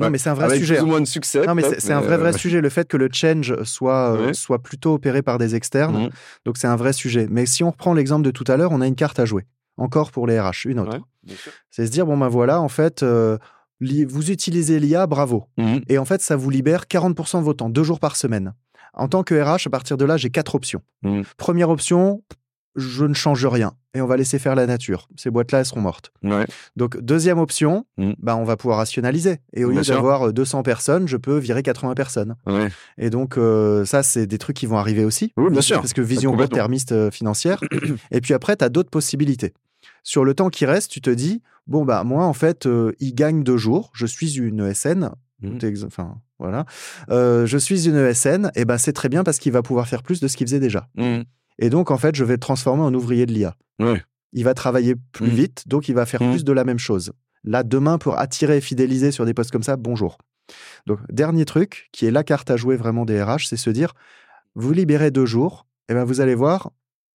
Non, mais c'est un vrai Avec sujet. Plus ou moins de succès. Non, mais c'est un vrai vrai sujet. Le fait que le change soit soit plutôt opéré par des externes. Mmh. Donc c'est un vrai sujet. Mais si on reprend l'exemple de tout à l'heure, on a une carte à jouer. Encore pour les RH, une autre. c'est se dire bon ben voilà, en fait vous utilisez l'IA, bravo. Mmh. Et en fait, ça vous libère 40% de votre temps, deux jours par semaine. En tant que RH, à partir de là, j'ai quatre options. Mmh. Première option, je ne change rien et on va laisser faire la nature. Ces boîtes-là, elles seront mortes. Donc, deuxième option, mmh. bah, on va pouvoir rationaliser. Et au lieu d'avoir 200 personnes, je peux virer 80 personnes. Et donc, euh, ça, c'est des trucs qui vont arriver aussi. Oui, bien sûr. Parce que vision court-termiste euh, financière. et puis après, tu as d'autres possibilités. Sur le temps qui reste, tu te dis, bon, bah, moi, en fait, euh, il gagne deux jours, je suis une ESN, mmh. enfin, voilà, euh, je suis une ESN, et ben c'est très bien parce qu'il va pouvoir faire plus de ce qu'il faisait déjà. Mmh. Et donc, en fait, je vais le transformer en ouvrier de l'IA. Il va travailler plus mmh. vite, donc il va faire plus de la même chose. Là, demain, pour attirer et fidéliser sur des postes comme ça, bonjour. Donc, dernier truc, qui est la carte à jouer vraiment des RH, c'est se dire, vous libérez deux jours, et ben vous allez voir,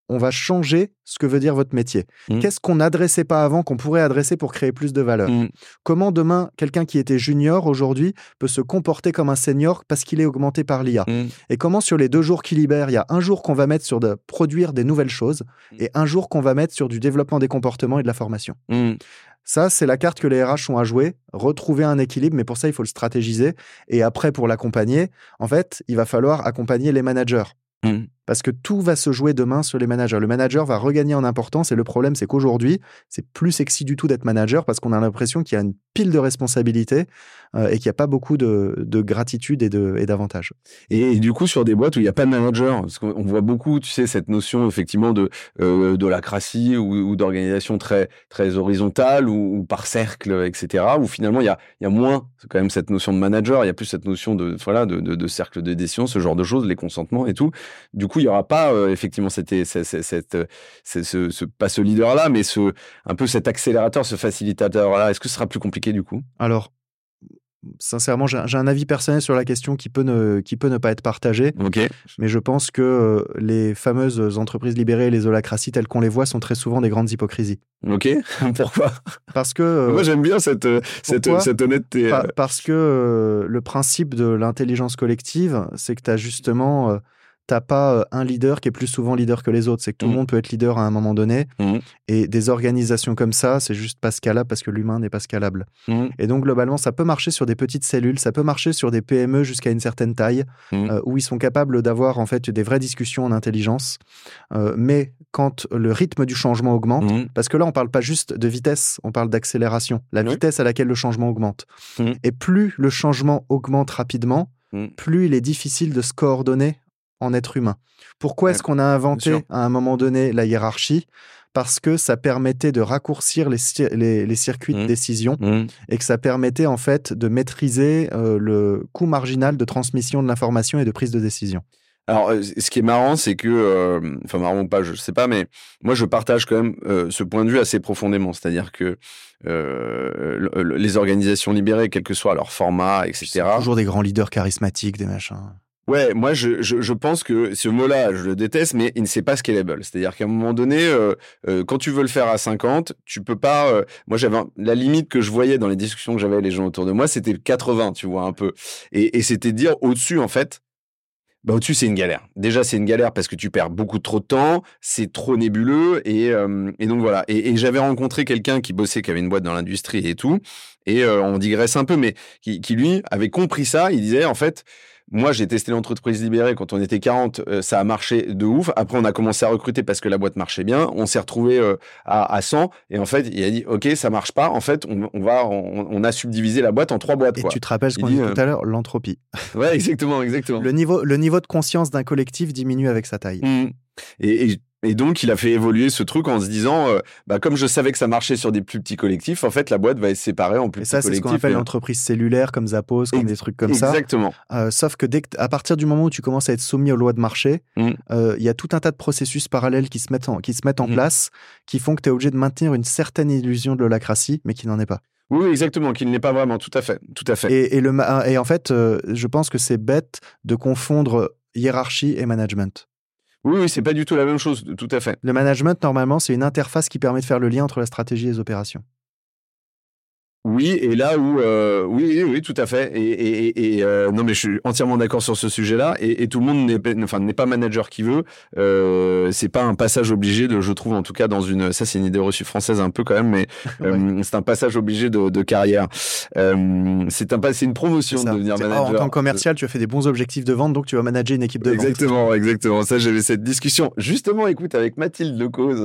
on va changer ce que veut dire votre métier. Mmh. Qu'est-ce qu'on n'adressait pas avant qu'on pourrait adresser pour créer plus de valeur mmh. Comment demain, quelqu'un qui était junior aujourd'hui peut se comporter comme un senior parce qu'il est augmenté par l'IA mmh. Et comment sur les deux jours qui libèrent, il y a un jour qu'on va mettre sur de produire des nouvelles choses et un jour qu'on va mettre sur du développement des comportements et de la formation ça, c'est la carte que les RH ont à jouer, retrouver un équilibre, mais pour ça, il faut le stratégiser. Et après, pour l'accompagner, en fait, il va falloir accompagner les managers. Parce que tout va se jouer demain sur les managers. Le manager va regagner en importance et le problème, c'est qu'aujourd'hui, c'est plus sexy du tout d'être manager parce qu'on a l'impression qu'il y a une pile de responsabilités euh, et qu'il n'y a pas beaucoup de, gratitude et d'avantages. Et, du coup, sur des boîtes où il n'y a pas de manager, parce qu'on voit beaucoup, tu sais, cette notion effectivement de euh, d'holacratie ou, d'organisation très très horizontale ou, par cercle, etc. Où finalement il y a, y a moins quand même cette notion de manager, il y a plus cette notion de voilà de, de, cercle de décision, ce genre de choses, les consentements et tout. Du coup, il y aura pas euh, effectivement cette, cette, cette, ce, ce, pas ce leader là, mais ce un peu cet accélérateur, ce facilitateur là. Est-ce que ce sera plus compliqué du coup? Alors sincèrement, j'ai un avis personnel sur la question qui peut ne, qui peut ne pas être partagé. Mais je pense que euh, les fameuses entreprises libérées et les holacraties telles qu'on les voit sont très souvent des grandes hypocrisies. Ok. [LAUGHS] Pourquoi? Parce que. Moi, j'aime bien cette, euh, cette, cette, honnêteté. Euh. parce que le principe de l'intelligence collective, c'est que tu as justement t'as pas euh, un leader qui est plus souvent leader que les autres. C'est que tout le mmh. monde peut être leader à un moment donné. Mmh. Et des organisations comme ça, c'est juste pas scalable parce que l'humain n'est pas scalable. Mmh. Et donc, globalement, ça peut marcher sur des petites cellules, ça peut marcher sur des PME jusqu'à une certaine taille, euh, où ils sont capables d'avoir en fait des vraies discussions en intelligence. Euh, mais quand le rythme du changement augmente, parce que là, on parle pas juste de vitesse, on parle d'accélération, la vitesse à laquelle le changement augmente. Et plus le changement augmente rapidement, plus il est difficile de se coordonner en être humain. Pourquoi est-ce qu'on a inventé à un moment donné la hiérarchie? Parce que ça permettait de raccourcir les, les, circuits de mmh. décision mmh. et que ça permettait en fait de maîtriser euh, le coût marginal de transmission de l'information et de prise de décision. Alors, euh, ce qui est marrant, c'est que, euh, enfin marrant ou pas, je sais pas, mais moi je partage quand même ce point de vue assez profondément. C'est-à-dire que les organisations libérées, quel que soit leur format, etc. Toujours des grands leaders charismatiques, des machins. Ouais, moi je, je, je, pense que ce mot-là, je le déteste, mais il ne sait pas scalable. C'est-à-dire qu'à un moment donné, euh, euh, quand tu veux le faire à 50, tu peux pas. Euh, moi, j'avais la limite que je voyais dans les discussions que j'avais avec les gens autour de moi, c'était 80, tu vois un peu. Et, et c'était dire au-dessus en fait. Bah au-dessus c'est une galère. Déjà c'est une galère parce que tu perds beaucoup trop de temps, c'est trop nébuleux et, et donc voilà. Et, et j'avais rencontré quelqu'un qui bossait, qui avait une boîte dans l'industrie et tout, et on digresse un peu, mais qui, qui lui avait compris ça. Il disait en fait moi, j'ai testé l'entreprise libérée quand on était 40, euh, ça a marché de ouf. Après, on a commencé à recruter parce que la boîte marchait bien. On s'est retrouvé euh, à, à, 100 et en fait, il a dit OK, ça marche pas. En fait, on, on va, on, a subdivisé la boîte en trois boîtes. Et tu te rappelles ce qu'on dit tout à l'heure, l'entropie. Ouais, exactement, exactement. le niveau, le niveau de conscience d'un collectif diminue avec sa taille. Mmh. Et, et, et donc, il a fait évoluer ce truc en se disant, euh, bah, comme je savais que ça marchait sur des plus petits collectifs, en fait, la boîte va être séparée en plus petits collectifs. Et ça, c'est ce qu'on appelle l'entreprise cellulaire, comme Zappos, comme des trucs comme ça. Exactement. Euh, sauf que dès que, à partir du moment où tu commences à être soumis aux lois de marché, euh, il y a tout un tas de processus parallèles qui se mettent en, qui se mettent en mmh. place, qui font que tu es obligé de maintenir une certaine illusion de l'holacratie, mais qui n'en est pas. Oui, exactement, qui ne l'est pas vraiment, tout à fait, tout à fait. Et, et, le, et en fait, je pense que c'est bête de confondre hiérarchie et management. Oui, oui c'est pas du tout la même chose, tout à fait. Le management, normalement, c'est une interface qui permet de faire le lien entre la stratégie et les opérations. Oui, et là où euh, oui, oui, tout à fait. Et, euh, non, mais je suis entièrement d'accord sur ce sujet-là. Et, tout le monde n'est, enfin, n'est pas manager qui veut. Euh, c'est pas un passage obligé de, je trouve en tout cas dans une, ça c'est une idée reçue française un peu quand même, mais [LAUGHS] euh, c'est un passage obligé de, carrière. c'est un, c'est une promotion de devenir manager. en tant que commercial, tu as fait des bons objectifs de vente, donc tu vas manager une équipe de vente. Exactement, exactement. Ça, j'avais cette discussion justement, écoute, avec Mathilde Lecause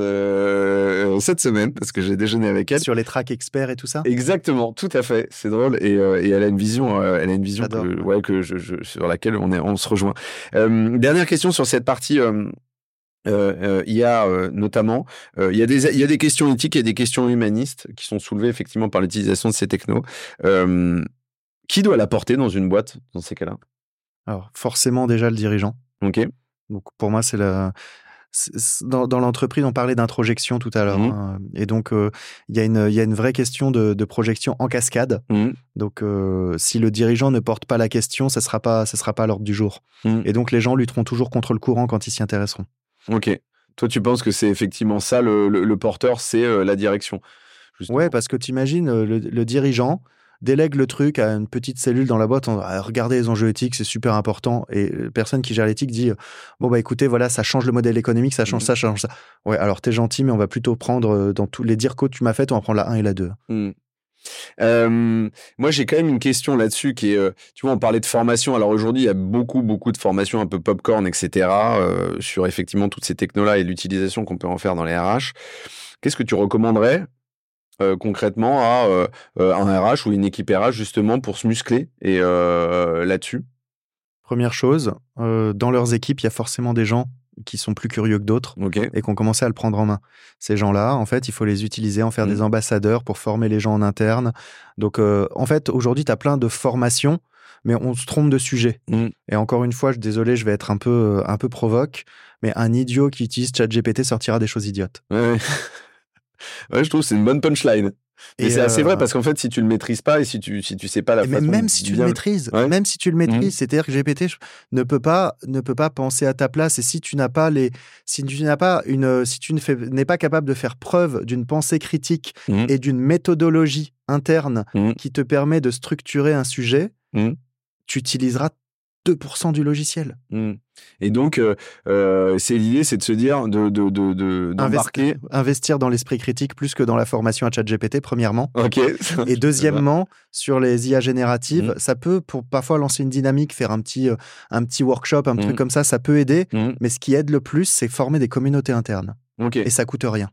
cette semaine parce que j'ai déjeuné avec elle sur les tracks experts et tout ça. Exactement tout à fait. C'est drôle et, euh, et, elle a une vision, euh, elle a une vision que, ouais, que je, je, sur laquelle on, est, on se rejoint. Euh, dernière question sur cette partie. il y a notamment, il y a des, il y a des questions éthiques et des questions humanistes qui sont soulevées effectivement par l'utilisation de ces technos. qui doit la porter dans une boîte dans ces cas-là? Alors forcément déjà le dirigeant. Ok. Donc pour moi c'est la dans, dans l'entreprise, on parlait d'introjection tout à l'heure. Mmh. Hein, et donc, euh, il y, a une, y a une vraie question de, de projection en cascade. Mmh. Donc, euh, si le dirigeant ne porte pas la question, ça ne sera pas, ça sera pas à l'ordre du jour. Mmh. Et donc, les gens lutteront toujours contre le courant quand ils s'y intéresseront. Ok. Toi, tu penses que c'est effectivement ça, le, le, porteur, c'est euh, la direction Ouais, parce que tu imagines le, le dirigeant, délègue le truc à une petite cellule dans la boîte. On, regardez les enjeux éthiques, c'est super important. Et personne qui gère l'éthique dit bon bah écoutez, voilà, ça change le modèle économique, ça change mmh. ça, ça change ça. Ouais, alors t'es gentil, mais on va plutôt prendre euh, dans tous les dire que tu m'as fait, on va prendre la 1 et la 2. Mmh. moi, j'ai quand même une question là-dessus qui est, tu vois, on parlait de formation. Alors aujourd'hui, il y a beaucoup, beaucoup de formations un peu popcorn, etc., sur effectivement toutes ces technos-là et l'utilisation qu'on peut en faire dans les RH. Qu'est-ce que tu recommanderais concrètement à un RH ou une équipe RH justement pour se muscler et là-dessus Première chose, dans leurs équipes, il y a forcément des gens qui sont plus curieux que d'autres et qui ont commencé à le prendre en main. Ces gens-là, en fait, il faut les utiliser, en faire des mmh. ambassadeurs pour former les gens en interne. Donc, euh, en fait, aujourd'hui, tu as plein de formations, mais on se trompe de sujet. Mmh. Et encore une fois, je, désolé, je vais être un peu, euh, un peu provoque, mais un idiot qui utilise ChatGPT sortira des choses idiotes. Ouais, ouais [LAUGHS] je trouve que c'est une bonne punchline. Et c'est assez vrai euh, parce qu'en fait, si tu le maîtrises pas et si tu si tu sais pas la façon même si tu le maîtrises, même si tu le maîtrises, mmh. c'est-à-dire que GPT ne peut pas ne peut pas penser à ta place et si tu n'as pas les si tu n'as pas une si tu n'es pas capable de faire preuve d'une pensée critique mmh. et d'une méthodologie interne mmh. qui te permet de structurer un sujet, tu utiliseras 2% du logiciel. Hmm. Et donc, euh, euh, c'est l'idée, c'est de se dire, de, de, de, investir, investir dans l'esprit critique plus que dans la formation à ChatGPT, premièrement. Ok. [LAUGHS] Et deuxièmement, [LAUGHS] sur les IA génératives, hmm. ça peut, pour parfois lancer une dynamique, faire un petit, euh, un petit workshop, un truc hmm. comme ça, ça peut aider. Mais ce qui aide le plus, c'est former des communautés internes. Et ça coûte rien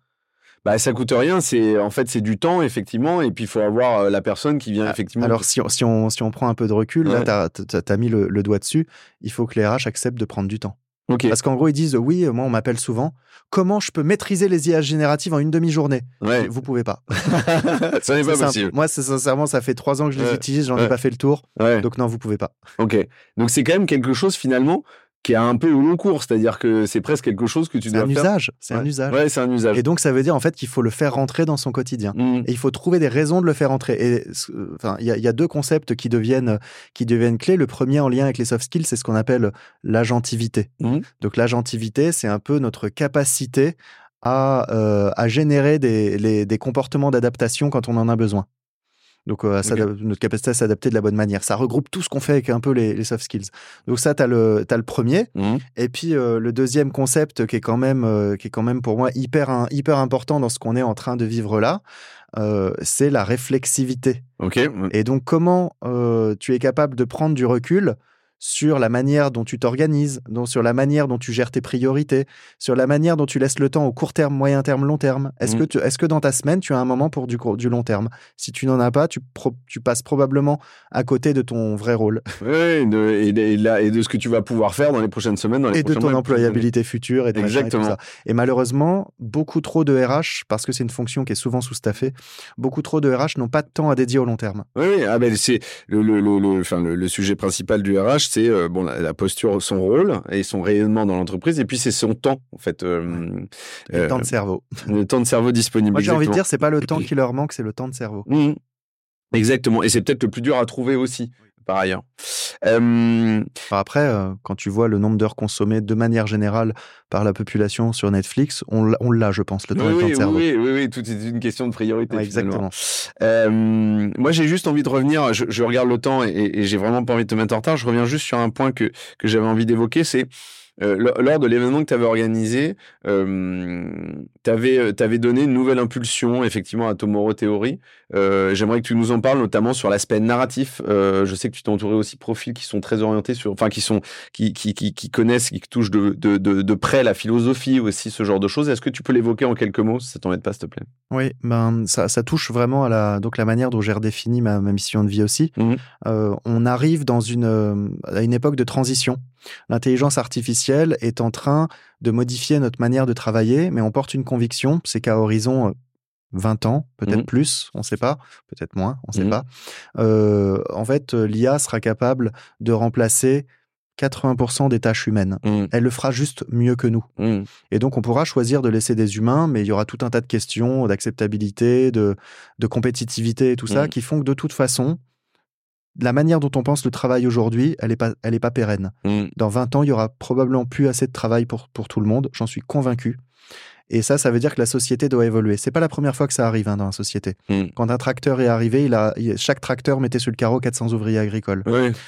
bah, ça coûte rien. C'est en fait c'est du temps effectivement, et puis il faut avoir euh, la personne qui vient ah, effectivement. Alors si on, si on, si on prend un peu de recul, là tu as, mis le, doigt dessus. Il faut que les RH acceptent de prendre du temps. Parce qu'en gros ils disent oui, moi on m'appelle souvent. Comment je peux maîtriser les IA génératives en une demi-journée? Ouais. Vous pouvez pas. [LAUGHS] ça n'est pas possible. Moi, sincèrement, ça fait trois ans que je les utilise, j'en ai pas fait le tour. Donc non, vous pouvez pas. Ok. Donc c'est quand même quelque chose finalement qui a un peu au long cours, c'est-à-dire que c'est presque quelque chose que tu dois faire. C'est un usage, c'est un usage. Ouais, c'est un usage. Et donc ça veut dire en fait qu'il faut le faire rentrer dans son quotidien. Mmh. Et il faut trouver des raisons de le faire rentrer. Et enfin, il y, a deux concepts qui deviennent qui deviennent clés. Le premier en lien avec les soft skills, c'est ce qu'on appelle l'agentivité. Mmh. Donc l'agentivité, c'est un peu notre capacité à, euh, à générer des, des comportements d'adaptation quand on en a besoin. Donc, euh, notre capacité à s'adapter de la bonne manière. Ça regroupe tout ce qu'on fait avec un peu les, soft skills. Donc, ça, tu as, le, le premier. Mmh. Et puis, euh, le deuxième concept qui est quand même, euh, qui est quand même pour moi hyper, hyper important dans ce qu'on est en train de vivre là, c'est la réflexivité. Et donc, comment tu es capable de prendre du recul sur la manière dont tu t'organises, sur la manière dont tu gères tes priorités, sur la manière dont tu laisses le temps au court terme, moyen terme, long terme. Est-ce mmh. que, est que dans ta semaine, tu as un moment pour du, du long terme? Si tu n'en as pas, tu, tu passes probablement à côté de ton vrai rôle. Oui, et, de, et, de ce que tu vas pouvoir faire dans les prochaines semaines. Dans les et de ton employabilité future. Et Exactement. Et, tout ça. et malheureusement, beaucoup trop de RH, parce que c'est une fonction qui est souvent sous-staffée, beaucoup trop de RH n'ont pas de temps à dédier au long terme. Oui, oui ah ben c'est le, le, le, enfin, le, sujet principal du RH c'est euh, bon la, posture, son rôle et son rayonnement dans l'entreprise, et puis c'est son temps en fait. Euh, le temps de euh, cerveau. [LAUGHS] Le temps de cerveau disponible. Moi j'ai envie de dire, c'est pas le temps qui leur manque, c'est le temps de cerveau. Mmh. Exactement, et c'est peut-être le plus dur à trouver aussi par ailleurs. Après, euh, quand tu vois le nombre d'heures consommées de manière générale par la population sur Netflix, on l'a, je pense, le temps, oui, de cerveau. Oui, oui, oui, tout est une question de priorité. exactement. moi, j'ai juste envie de revenir, je, regarde le temps et, et j'ai vraiment pas envie de te mettre en retard. Je reviens juste sur un point que, que j'avais envie d'évoquer, c'est euh, lors de l'événement que tu avais organisé, euh, tu avais, euh, avais, donné une nouvelle impulsion effectivement à Tomorrow Theory. Euh, J'aimerais que tu nous en parles notamment sur l'aspect narratif. Je sais que tu t'es entouré aussi de profils qui sont très orientés sur, enfin qui sont, qui, qui, qui, qui connaissent, qui touchent de, de, de, de, près la philosophie aussi, ce genre de choses. Est-ce que tu peux l'évoquer en quelques mots, si ça t'embête pas, s'il te plaît? Oui, ben ça, ça, touche vraiment à la, donc la manière dont j'ai redéfini ma, ma mission de vie aussi. Mmh. on arrive dans une, à une époque de transition. L'intelligence artificielle est en train de modifier notre manière de travailler, mais on porte une conviction, c'est qu'à horizon 20 euh, ans, peut-être mmh. plus, on ne sait pas, peut-être moins, on ne sait mmh. pas. Euh, en fait, l'IA sera capable de remplacer 80% des tâches humaines. Mmh. Elle le fera juste mieux que nous. Et donc, on pourra choisir de laisser des humains, mais il y aura tout un tas de questions d'acceptabilité, de, de compétitivité et tout ça, qui font que de toute façon, la manière dont on pense le travail aujourd'hui, elle n'est pas, elle est pas pérenne. Mm. Dans 20 ans, il y aura probablement plus assez de travail pour, pour tout le monde, j'en suis convaincu. Et ça, ça veut dire que la société doit évoluer. C'est pas la première fois que ça arrive hein, dans la société. Hmm. Quand un tracteur est arrivé, il a, chaque tracteur mettait sur le carreau 400 ouvriers agricoles.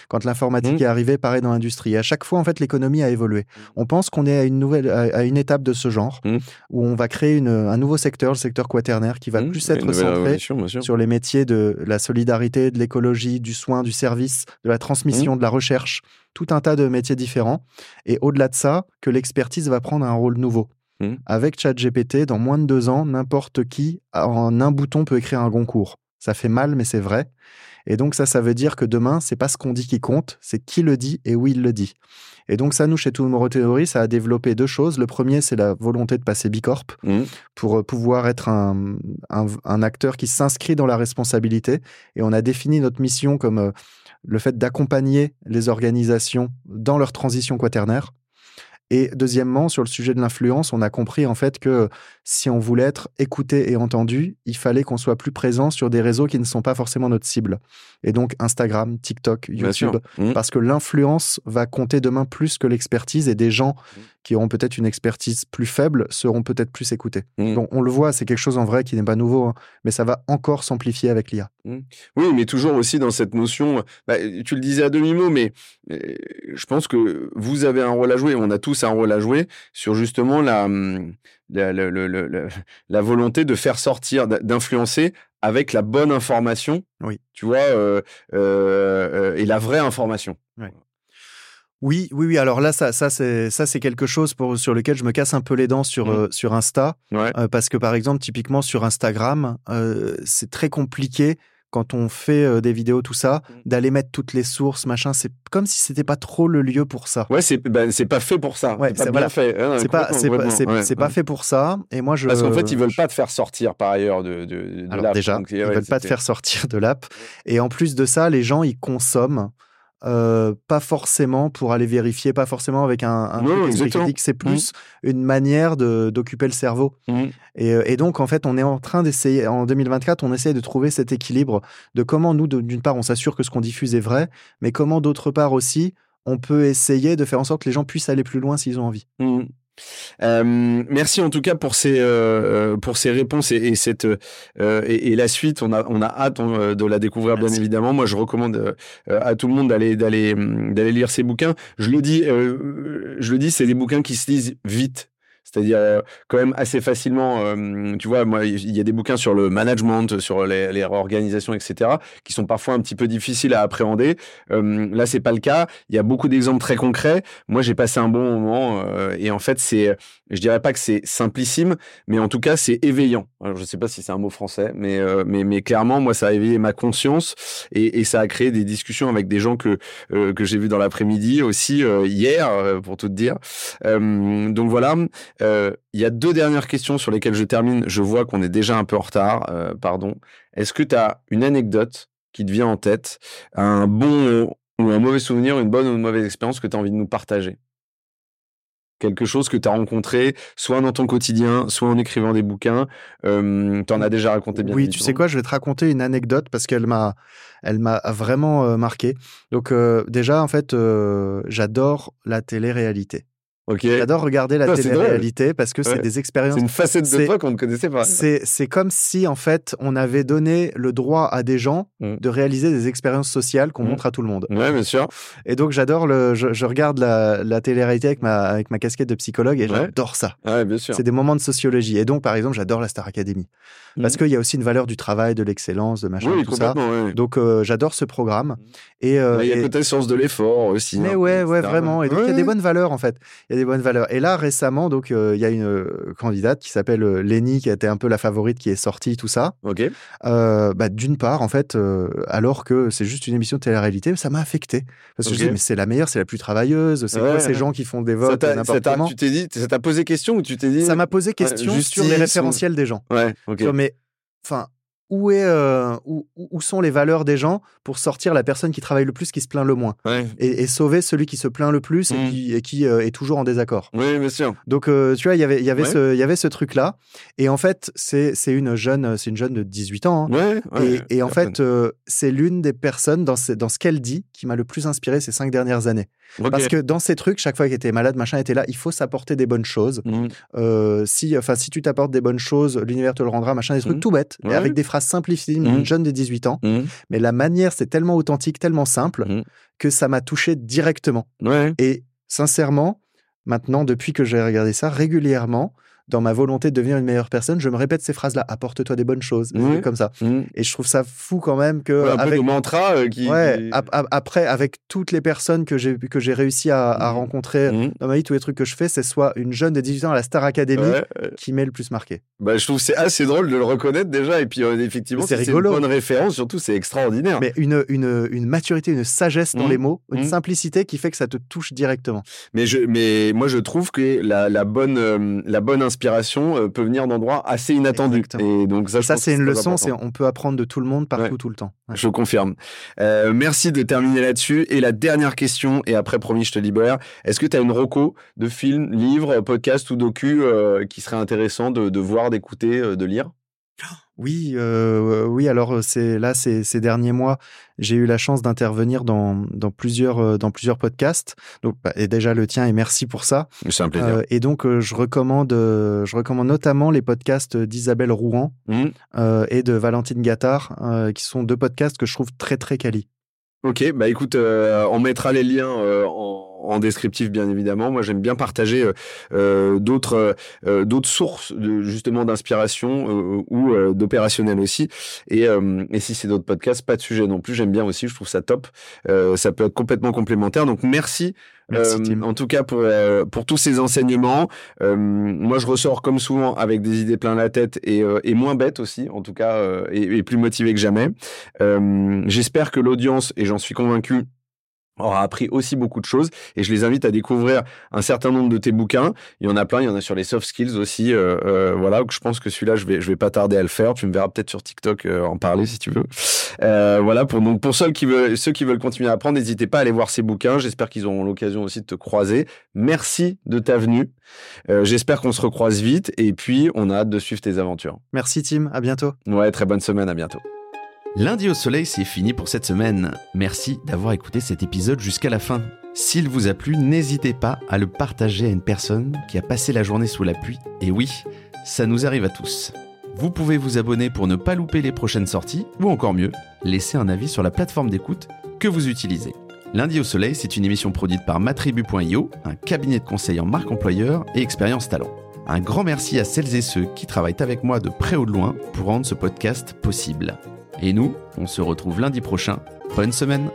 Quand l'informatique hmm. est arrivée, pareil dans l'industrie. À chaque fois, en fait, l'économie a évolué. On pense qu'on est à une nouvelle, à une étape de ce genre hmm. où on va créer une, un nouveau secteur, le secteur quaternaire, qui va plus être centré sur les métiers de la solidarité, de l'écologie, du soin, du service, de la transmission, de la recherche, tout un tas de métiers différents. Et au-delà de ça, que l'expertise va prendre un rôle nouveau. Mmh. Avec ChatGPT, dans moins de deux ans, n'importe qui, en un bouton, peut écrire un concours. Ça fait mal, mais c'est vrai. Et donc ça, ça veut dire que demain, c'est pas ce qu'on dit qui compte, c'est qui le dit et où il le dit. Et donc ça, nous, chez Tomorrow Theory, ça a développé deux choses. Le premier, c'est la volonté de passer Bicorp mmh. pour euh, pouvoir être un, un, acteur qui s'inscrit dans la responsabilité. Et on a défini notre mission comme euh, le fait d'accompagner les organisations dans leur transition quaternaire. Et deuxièmement, sur le sujet de l'influence, on a compris en fait que si on voulait être écouté et entendu, il fallait qu'on soit plus présent sur des réseaux qui ne sont pas forcément notre cible. Et donc Instagram, TikTok, YouTube, mmh. parce que l'influence va compter demain plus que l'expertise et des gens mmh. Qui auront peut-être une expertise plus faible seront peut-être plus écoutés. Mmh. Donc on le voit, c'est quelque chose en vrai qui n'est pas nouveau, hein, mais ça va encore s'amplifier avec l'IA. Oui, mais toujours aussi dans cette notion, bah, tu le disais à demi-mot, mais euh, je pense que vous avez un rôle à jouer, on a tous un rôle à jouer sur justement la, hum, la, la, volonté de faire sortir, d'influencer avec la bonne information, oui. tu vois, euh, euh, et la vraie information. Oui, oui, oui. Alors là, ça, ça c'est ça, c'est quelque chose pour sur lequel je me casse un peu les dents sur mmh. sur Insta, parce que par exemple, typiquement sur Instagram, c'est très compliqué quand on fait euh, des vidéos, tout ça, mmh. d'aller mettre toutes les sources, machin. C'est comme si c'était pas trop le lieu pour ça. Ouais, c'est ben, c'est pas fait pour ça. Ouais, c'est pas fait. c'est pas c'est pas, fait pour ça. Et moi je. Parce qu'en fait, ils veulent pas te faire sortir par ailleurs de de, de Alors déjà, ils veulent pas te faire sortir de l'app. Et en plus de ça, les gens ils consomment. Euh, pas forcément pour aller vérifier, pas forcément avec un, un critique, c'est mmh. plus une manière d'occuper le cerveau. Mmh. Et, euh, et, donc, en fait, on est en train d'essayer, en 2024, on essaie de trouver cet équilibre de comment nous, d'une part, on s'assure que ce qu'on diffuse est vrai, mais comment d'autre part aussi, on peut essayer de faire en sorte que les gens puissent aller plus loin s'ils ont envie. Mmh. Euh, merci en tout cas pour ces euh, pour ces réponses et, cette euh, et, la suite. On a on a hâte de la découvrir bien évidemment. Moi, je recommande à tout le monde d'aller d'aller d'aller lire ces bouquins. Je le dis je le dis, c'est des bouquins qui se lisent vite. C'est-à-dire euh, quand même assez facilement, euh, tu vois, moi, il y a des bouquins sur le management, sur les, les, organisations, etc., qui sont parfois un petit peu difficiles à appréhender. Euh, là, c'est pas le cas. Il y a beaucoup d'exemples très concrets. Moi, j'ai passé un bon moment et en fait, c'est, je dirais pas que c'est simplissime, mais en tout cas, c'est éveillant. Alors, je sais pas si c'est un mot français, mais, mais, mais clairement, moi, ça a éveillé ma conscience et, et ça a créé des discussions avec des gens que que j'ai vus dans l'après-midi aussi hier, pour tout dire. donc voilà. Euh, il y a deux dernières questions sur lesquelles je termine. Je vois qu'on est déjà un peu en retard, euh, pardon. Est-ce que tu as une anecdote qui te vient en tête, un bon ou un mauvais souvenir, une bonne ou une mauvaise expérience que tu as envie de nous partager? Quelque chose que tu as rencontré, soit dans ton quotidien, soit en écrivant des bouquins. Euh, tu en as déjà raconté bien. Oui, tu sais quoi, je vais te raconter une anecdote parce qu'elle m'a, elle m'a vraiment marqué. Donc déjà, en fait, j'adore la télé-réalité. J'adore regarder la télé-réalité parce que c'est des expériences. C'est une facette de toi qu'on ne connaissait pas. C'est comme si, en fait, on avait donné le droit à des gens mmh. de réaliser des expériences sociales qu'on mmh. montre à tout le monde. Ouais, bien sûr. Et donc, j'adore le. Je, regarde la, la télé-réalité avec ma, avec ma casquette de psychologue et j'adore ça. Ouais, bien sûr. C'est des moments de sociologie. Et donc, par exemple, j'adore la Star Academy. Parce mmh. qu'il y a aussi une valeur du travail, de l'excellence, de machin, tout ça. Donc, euh, j'adore ce programme. Et, euh, il y a peut-être sens de l'effort aussi. Mais hein, ouais, ouais, vraiment. Et donc, il y a des bonnes valeurs, en fait. Il y a des bonnes valeurs. Et là, récemment, donc, euh, il y a une euh, candidate qui s'appelle euh, Lenny, qui a été un peu la favorite, qui est sortie, tout ça. Ok. bah, D'une part, en fait, alors que c'est juste une émission de télé-réalité, ça m'a affecté. Parce que je dis, mais c'est la meilleure, c'est la plus travailleuse. C'est quoi ces gens qui font des votes n'importe comment Tu t'es dit, ça t'a posé question ou tu t'es dit Ça m'a posé question sur les référentiels des gens. Ouais. Ok. mais, enfin, où, est, euh, où, où, sont les valeurs des gens pour sortir la personne qui travaille le plus, qui se plaint le moins, et, sauver celui qui se plaint le plus et mmh. qui, et qui est toujours en désaccord. Oui, bien sûr. Donc, tu vois, y il y avait ce, y avait ce truc-là. Et en fait, c'est une jeune, une jeune de 18 ans. Hein. et, et en fait, c'est l'une des personnes dans ce, dans ce qu'elle dit qui m'a le plus inspiré ces cinq dernières années. Parce que dans ces trucs, chaque fois qu'elle était malade, machin était là, il faut s'apporter des bonnes choses. Mmh. Euh, si, si tu t'apportes des bonnes choses, l'univers te le rendra, machin, des trucs mmh. tout bêtes, et avec des phrases simplifiées, une mmh. jeune de 18 ans. Mais la manière, c'est tellement authentique, tellement simple, que ça m'a touché directement. Et sincèrement, maintenant, depuis que j'ai regardé ça, régulièrement, dans ma volonté de devenir une meilleure personne, je me répète ces phrases-là. Apporte-toi des bonnes choses, comme ça. Mmh. Et je trouve ça fou quand même que un avec mantra euh, qui. Ouais. après, avec toutes les personnes que j'ai que j'ai réussi à, mmh. rencontrer mmh. dans ma vie, tous les trucs que je fais, c'est soit une jeune de 18 ans à la Star Academy qui m'est le plus marqué. Bah, je trouve c'est assez drôle de le reconnaître déjà. Et puis euh, effectivement, c'est une bonne référence. Surtout, c'est extraordinaire. Mais une, une, une maturité, une sagesse dans les mots, une simplicité qui fait que ça te touche directement. Mais je, mais moi, je trouve que la, la bonne, euh, la bonne inspiration peut venir d'endroits assez inattendus. Et donc ça, ça c'est une leçon. C'est on peut apprendre de tout le monde partout tout le temps. Je confirme. Euh, merci de terminer là-dessus. Et la dernière question, et après promis, je te libère. Est-ce que tu as une reco de film, livre, podcast ou docu euh, qui serait intéressant de, de voir, d'écouter, euh, de lire? Oui, euh, oui. Alors c'est là, ces, ces derniers mois, j'ai eu la chance d'intervenir dans, dans plusieurs euh, dans plusieurs podcasts. Donc bah, et déjà le tien et merci pour ça. C'est un plaisir. Euh, et donc je recommande je recommande notamment les podcasts d'Isabelle Rouen mmh. et de Valentine Gattard, qui sont deux podcasts que je trouve très très quali. Ok, bah écoute, on mettra les liens en en descriptif bien évidemment. Moi j'aime bien partager euh, euh, d'autres euh, d'autres sources de, justement d'inspiration ou d'opérationnel aussi. Et, et si c'est d'autres podcasts, pas de sujet non plus. J'aime bien aussi. Je trouve ça top. ça peut être complètement complémentaire. Donc merci. en tout cas pour pour tous ces enseignements. moi je ressors comme souvent avec des idées plein la tête et, et moins bête aussi en tout cas et, et, plus motivé que jamais. J'espère que l'audience et j'en suis convaincu aura appris aussi beaucoup de choses et je les invite à découvrir un certain nombre de tes bouquins. Il y en a plein, il y en a sur les soft skills aussi. Euh, euh, voilà, je pense que celui-là, je vais, je vais pas tarder à le faire. Tu me verras peut-être sur TikTok euh, en parler si tu veux. Voilà, pour donc pour ceux qui veulent, ceux qui veulent continuer à apprendre, n'hésitez pas à aller voir ces bouquins. J'espère qu'ils auront l'occasion aussi de te croiser. Merci de ta venue. J'espère qu'on se recroise vite et puis on a hâte de suivre tes aventures. Merci Tim, à bientôt. Ouais, très bonne semaine, à bientôt. Lundi au soleil, c'est fini pour cette semaine. Merci d'avoir écouté cet épisode jusqu'à la fin. S'il vous a plu, n'hésitez pas à le partager à une personne qui a passé la journée sous la pluie. Et oui, ça nous arrive à tous. Vous pouvez vous abonner pour ne pas louper les prochaines sorties, ou encore mieux, laisser un avis sur la plateforme d'écoute que vous utilisez. Lundi au soleil, c'est une émission produite par matribu.io, un cabinet de conseil en marque employeur et expérience talent. Un grand merci à celles et ceux qui travaillent avec moi de près ou de loin pour rendre ce podcast possible. Et nous, on se retrouve lundi prochain. Bonne semaine